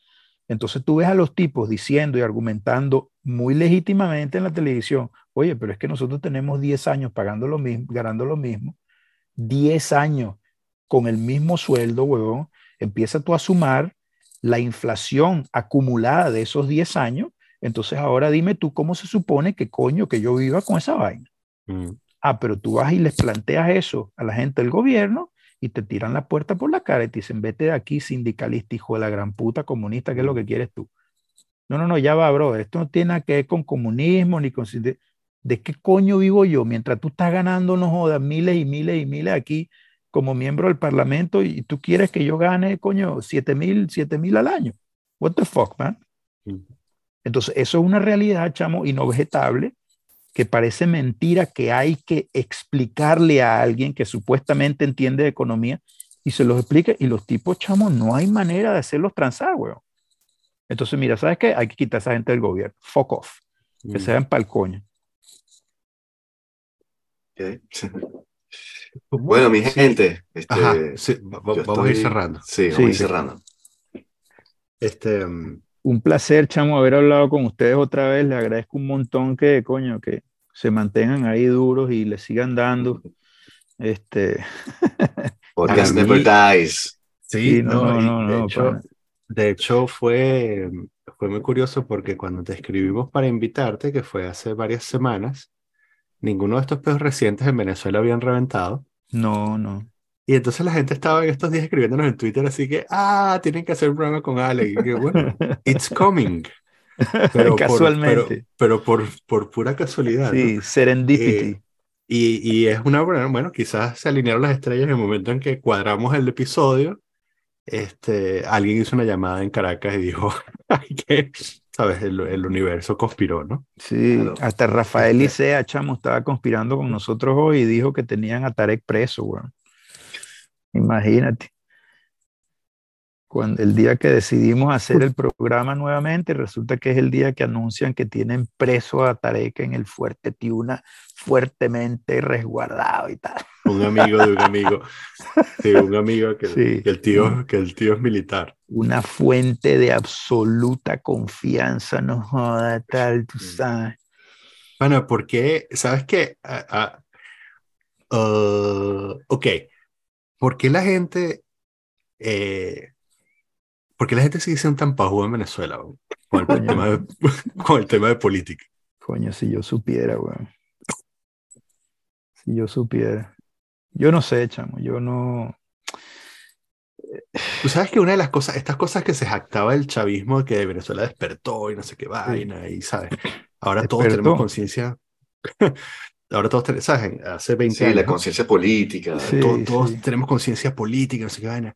Entonces tú ves a los tipos diciendo y argumentando muy legítimamente en la televisión, oye, pero es que nosotros tenemos 10 años pagando lo mismo, ganando lo mismo, 10 años con el mismo sueldo, huevón, empieza tú a sumar la inflación acumulada de esos 10 años, entonces ahora dime tú cómo se supone que coño que yo viva con esa vaina. Ujú. Ah, pero tú vas y les planteas eso a la gente del gobierno y te tiran la puerta por la cara y te dicen, vete de aquí, sindicalista, hijo de la gran puta comunista, ¿qué es lo que quieres tú? No, no, no, ya va, bro, esto no tiene nada que ver con comunismo ni con... ¿De qué coño vivo yo? Mientras tú estás ganando, no jodas, miles y miles y miles aquí como miembro del parlamento y tú quieres que yo gane, coño, 7 mil, 7 mil al año. What the fuck, man? Ujú. Entonces, eso es una realidad, chamo, y no vegetable, que parece mentira que hay que explicarle a alguien que supuestamente entiende de economía y se los explica y los tipos, chamos, no hay manera de hacerlos transar, weón. Entonces, mira, ¿sabes qué? Hay que quitar a esa gente del gobierno. Fuck off. Que Mm. se den pa'l coño. Bueno, mi gente, este, Ajá, sí, va- va- yo vamos a ir cerrando. Sí, vamos Sí, a ir cerrando. Este, Un placer, chamo, haber hablado con ustedes otra vez. Les agradezco un montón que, coño, que se mantengan ahí duros y les sigan dando. Este, Podcast Never Dies. sí, sí, no, no, no, de no, hecho, de hecho fue, fue muy curioso porque cuando te escribimos para invitarte, que fue hace varias semanas, ninguno de estos peos recientes en Venezuela habían reventado. no, no. Y entonces la gente estaba en estos días escribiéndonos en Twitter, así que, ah, tienen que hacer un programa con Alex. Y que, bueno, it's coming. Pero por- Casualmente. pero, pero por, por pura casualidad. ¿no? Sí, serendipity. Eh, Y, y es una buena, bueno, quizás se alinearon las estrellas en el momento en que cuadramos el episodio. Este, alguien hizo una llamada en Caracas y dijo, hay que, sabes, el, el universo conspiró, ¿no? Sí, Claro. hasta Rafael Este- Licea, chamo, estaba conspirando con nosotros hoy y dijo que tenían a Tarek preso, weón. Imagínate. Cuando el día que decidimos hacer el programa nuevamente, resulta que es el día que anuncian que tienen preso a Tarek en el Fuerte Tiuna, fuertemente resguardado y tal. Un amigo de un amigo. Sí, un amigo que, Sí. que el tío, que el tío es militar. Una fuente de absoluta confianza, no joda, tal, tú sabes. Bueno, porque, ¿sabes qué? Ah, ah, ok, ¿por qué la gente, eh, por qué la gente sigue siendo tan pajuda en Venezuela weón? con el, Coño. tema de, con el tema de política? Coño, si yo supiera, weón. Si yo supiera. Yo no sé, chamo, yo no. Tú sabes que una de las cosas, estas cosas que se jactaba el chavismo de que Venezuela despertó y no sé qué vaina, y sabes, ahora todos tenemos conciencia, ahora todos tenemos, ¿sabes? Hace 20 Sí, años, la conciencia política. Sí. Todos sí. tenemos conciencia política, no sé qué vaina.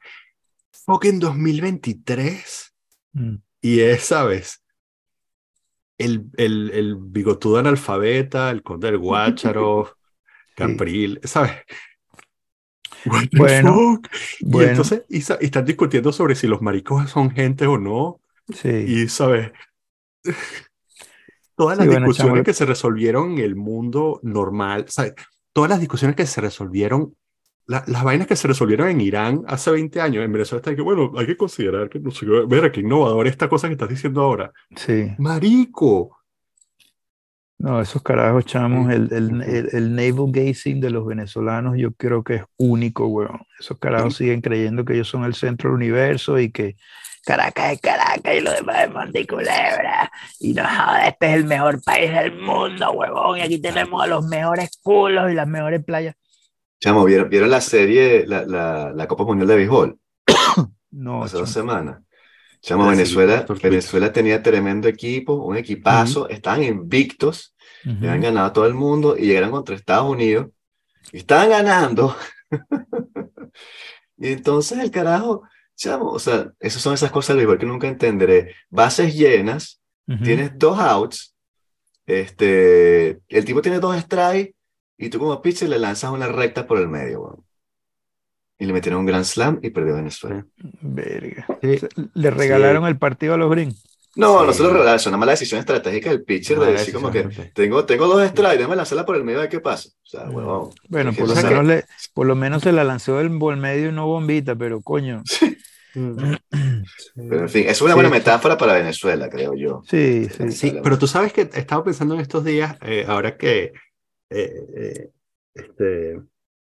En 2023 Mm, Y es, ¿sabes? El, el, el bigotudo analfabeta, el conde del Guácharo, Capril, ¿sabes? What the Bueno, fuck? Y bueno. entonces y, y están discutiendo sobre si los maricos son gente o no. Sí. Y, ¿sabes? Todas las Sí, bueno, discusiones chamo. que se resolvieron en el mundo normal, ¿sabes? Todas las discusiones que se resolvieron, la- las vainas que se resolvieron en Irán hace 20 años, en Venezuela está que, bueno, hay que considerar que no sé qué, mira, qué innovador esta cosa que estás diciendo ahora. Sí. Marico. No, esos carajos, chamos, el, el, el, el navel gazing de los venezolanos yo creo que es único, weón. Esos carajos siguen creyendo que ellos son el centro del universo y que Caracas es Caracas y lo demás es Monte y no jodas, este es el mejor país del mundo, huevón. Y aquí tenemos a los mejores culos y las mejores playas. Chamo, ¿vieron, vieron la serie, la, la, la Copa Mundial de Béisbol? No, hace dos chamo. semanas. Chamo, Venezuela. Venezuela tenía tremendo equipo, un equipazo, estaban invictos, Ujú. le habían ganado a todo el mundo y llegaron contra Estados Unidos y estaban ganando. y entonces el carajo, chamo, o sea, esas son esas cosas del béisbol que nunca entenderé. Bases llenas, Ujú. tienes dos outs, este, el tipo tiene dos strikes y tú como pitcher le lanzas una recta por el medio, weón. Y le metieron un gran slam y perdió Venezuela. Verga. Sí. Le regalaron el partido a los Greens. No, Sí. no se lo regalaron, es una mala decisión estratégica del pitcher de decir como que tengo, tengo dos strikes, déjame lanzarla por el medio a ver qué pasa. O sea, huevón. Bueno, que por lo, menos le, por lo menos se la lanzó el por el medio y no bombita, pero coño. Mm. Pero en fin, es una buena Sí. metáfora para Venezuela, creo yo. Sí, sí. Sí, pero tú sabes que he estado pensando en estos días, eh, ahora que eh, eh, este,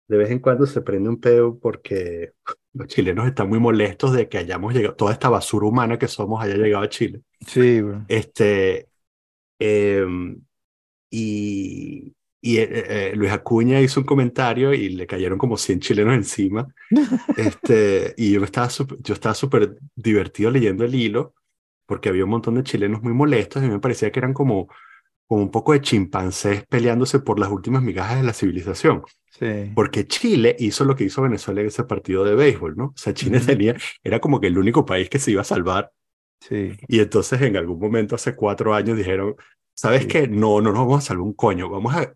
de vez en cuando se prende un peo porque los chilenos están muy molestos de que hayamos llegado, toda esta basura humana que somos haya llegado a Chile. Sí, bro. Este, em, y y eh, eh, Luis Acuña hizo un comentario y le cayeron como 100 chilenos encima. Este, y yo estaba yo estaba súper divertido leyendo el hilo porque había un montón de chilenos muy molestos y me parecía que eran como, como un poco de chimpancés peleándose por las últimas migajas de la civilización. Sí. Porque Chile hizo lo que hizo Venezuela en ese partido de béisbol, ¿no? O sea, Chile tenía, era como que el único país que se iba a salvar Sí. y entonces en algún momento, hace cuatro años, dijeron, ¿sabes Sí. qué? No, no nos vamos a salvar un coño, vamos a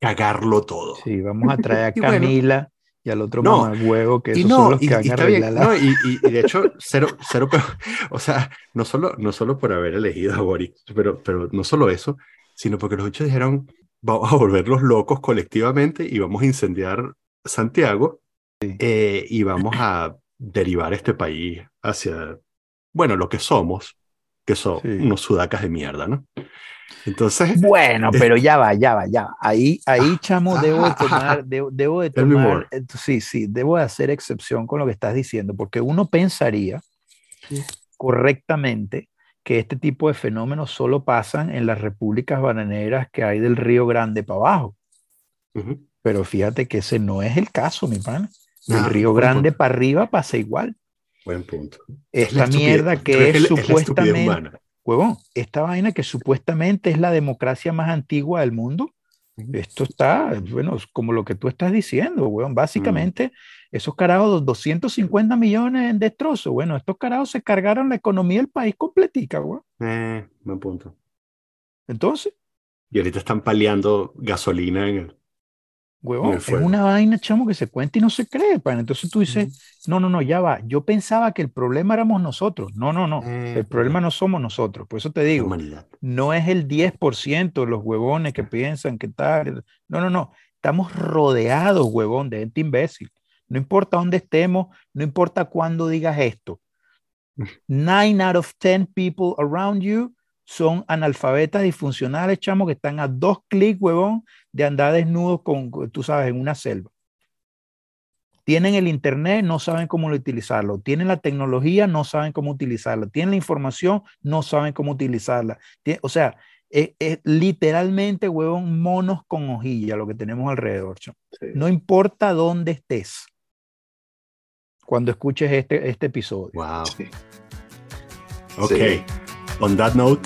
cagarlo todo. Sí, vamos a traer a bueno. Camila y al otro No, huevo que esos no, son los y, que van y a bien, la- no, y, de hecho, cero, cero, pero, o sea, no solo, no solo por haber elegido a Boric, pero, pero no solo eso, sino porque los bichos dijeron, vamos a volverlos locos colectivamente y vamos a incendiar Santiago eh, y vamos a derivar este país hacia, bueno, lo que somos, que son Sí. unos sudacas de mierda, ¿no? Entonces, Bueno, pero ya va, ya va, ya va. Ahí, ahí, chamo, ajá, debo de ajá. tomar, debo, debo de tomar, eh, sí, sí, debo de hacer excepción con lo que estás diciendo, porque uno pensaría Sí. correctamente que este tipo de fenómenos solo pasan en las repúblicas bananeras que hay del Río Grande para abajo. Pero fíjate que ese no es el caso, mi pana. Del Ah, Río Grande para arriba pasa igual. buen punto. Es la Esta estupidez- mierda que es, supuestamente, humana. huevón, esta vaina que supuestamente es la democracia más antigua del mundo. Esto está, bueno, como lo que tú estás diciendo, weón. Básicamente, esos carajos, 250 millones en destrozos, bueno, estos carajos se cargaron la economía del país completica, weón. Eh, buen punto. Entonces, Y ahorita están paleando gasolina en el... el es una vaina, chamo, que se cuenta y no se cree, pan. Entonces tú dices, no, no, no, ya va. Yo pensaba que el problema éramos nosotros. No, no, no. Eh, El problema no somos nosotros. Por eso te digo, humanidad. no es el 10% los huevones que piensan que tal. No, no, no. Estamos rodeados, huevón, de gente imbécil. No importa dónde estemos, no importa cuándo digas esto. Nine out of ten people around you son analfabetas disfuncionales, chamo, que están a dos clics, huevón, de andar desnudos con, tú sabes, en una selva. Tienen el internet, no saben cómo utilizarlo. Tienen la tecnología, no saben cómo utilizarla. Tienen la información, no saben cómo utilizarla. O sea, es, es literalmente, huevón, monos con hojilla lo que tenemos alrededor. Sí. No importa dónde estés cuando escuches este, este episodio. Wow. Sí. Ok. Sí. On that note,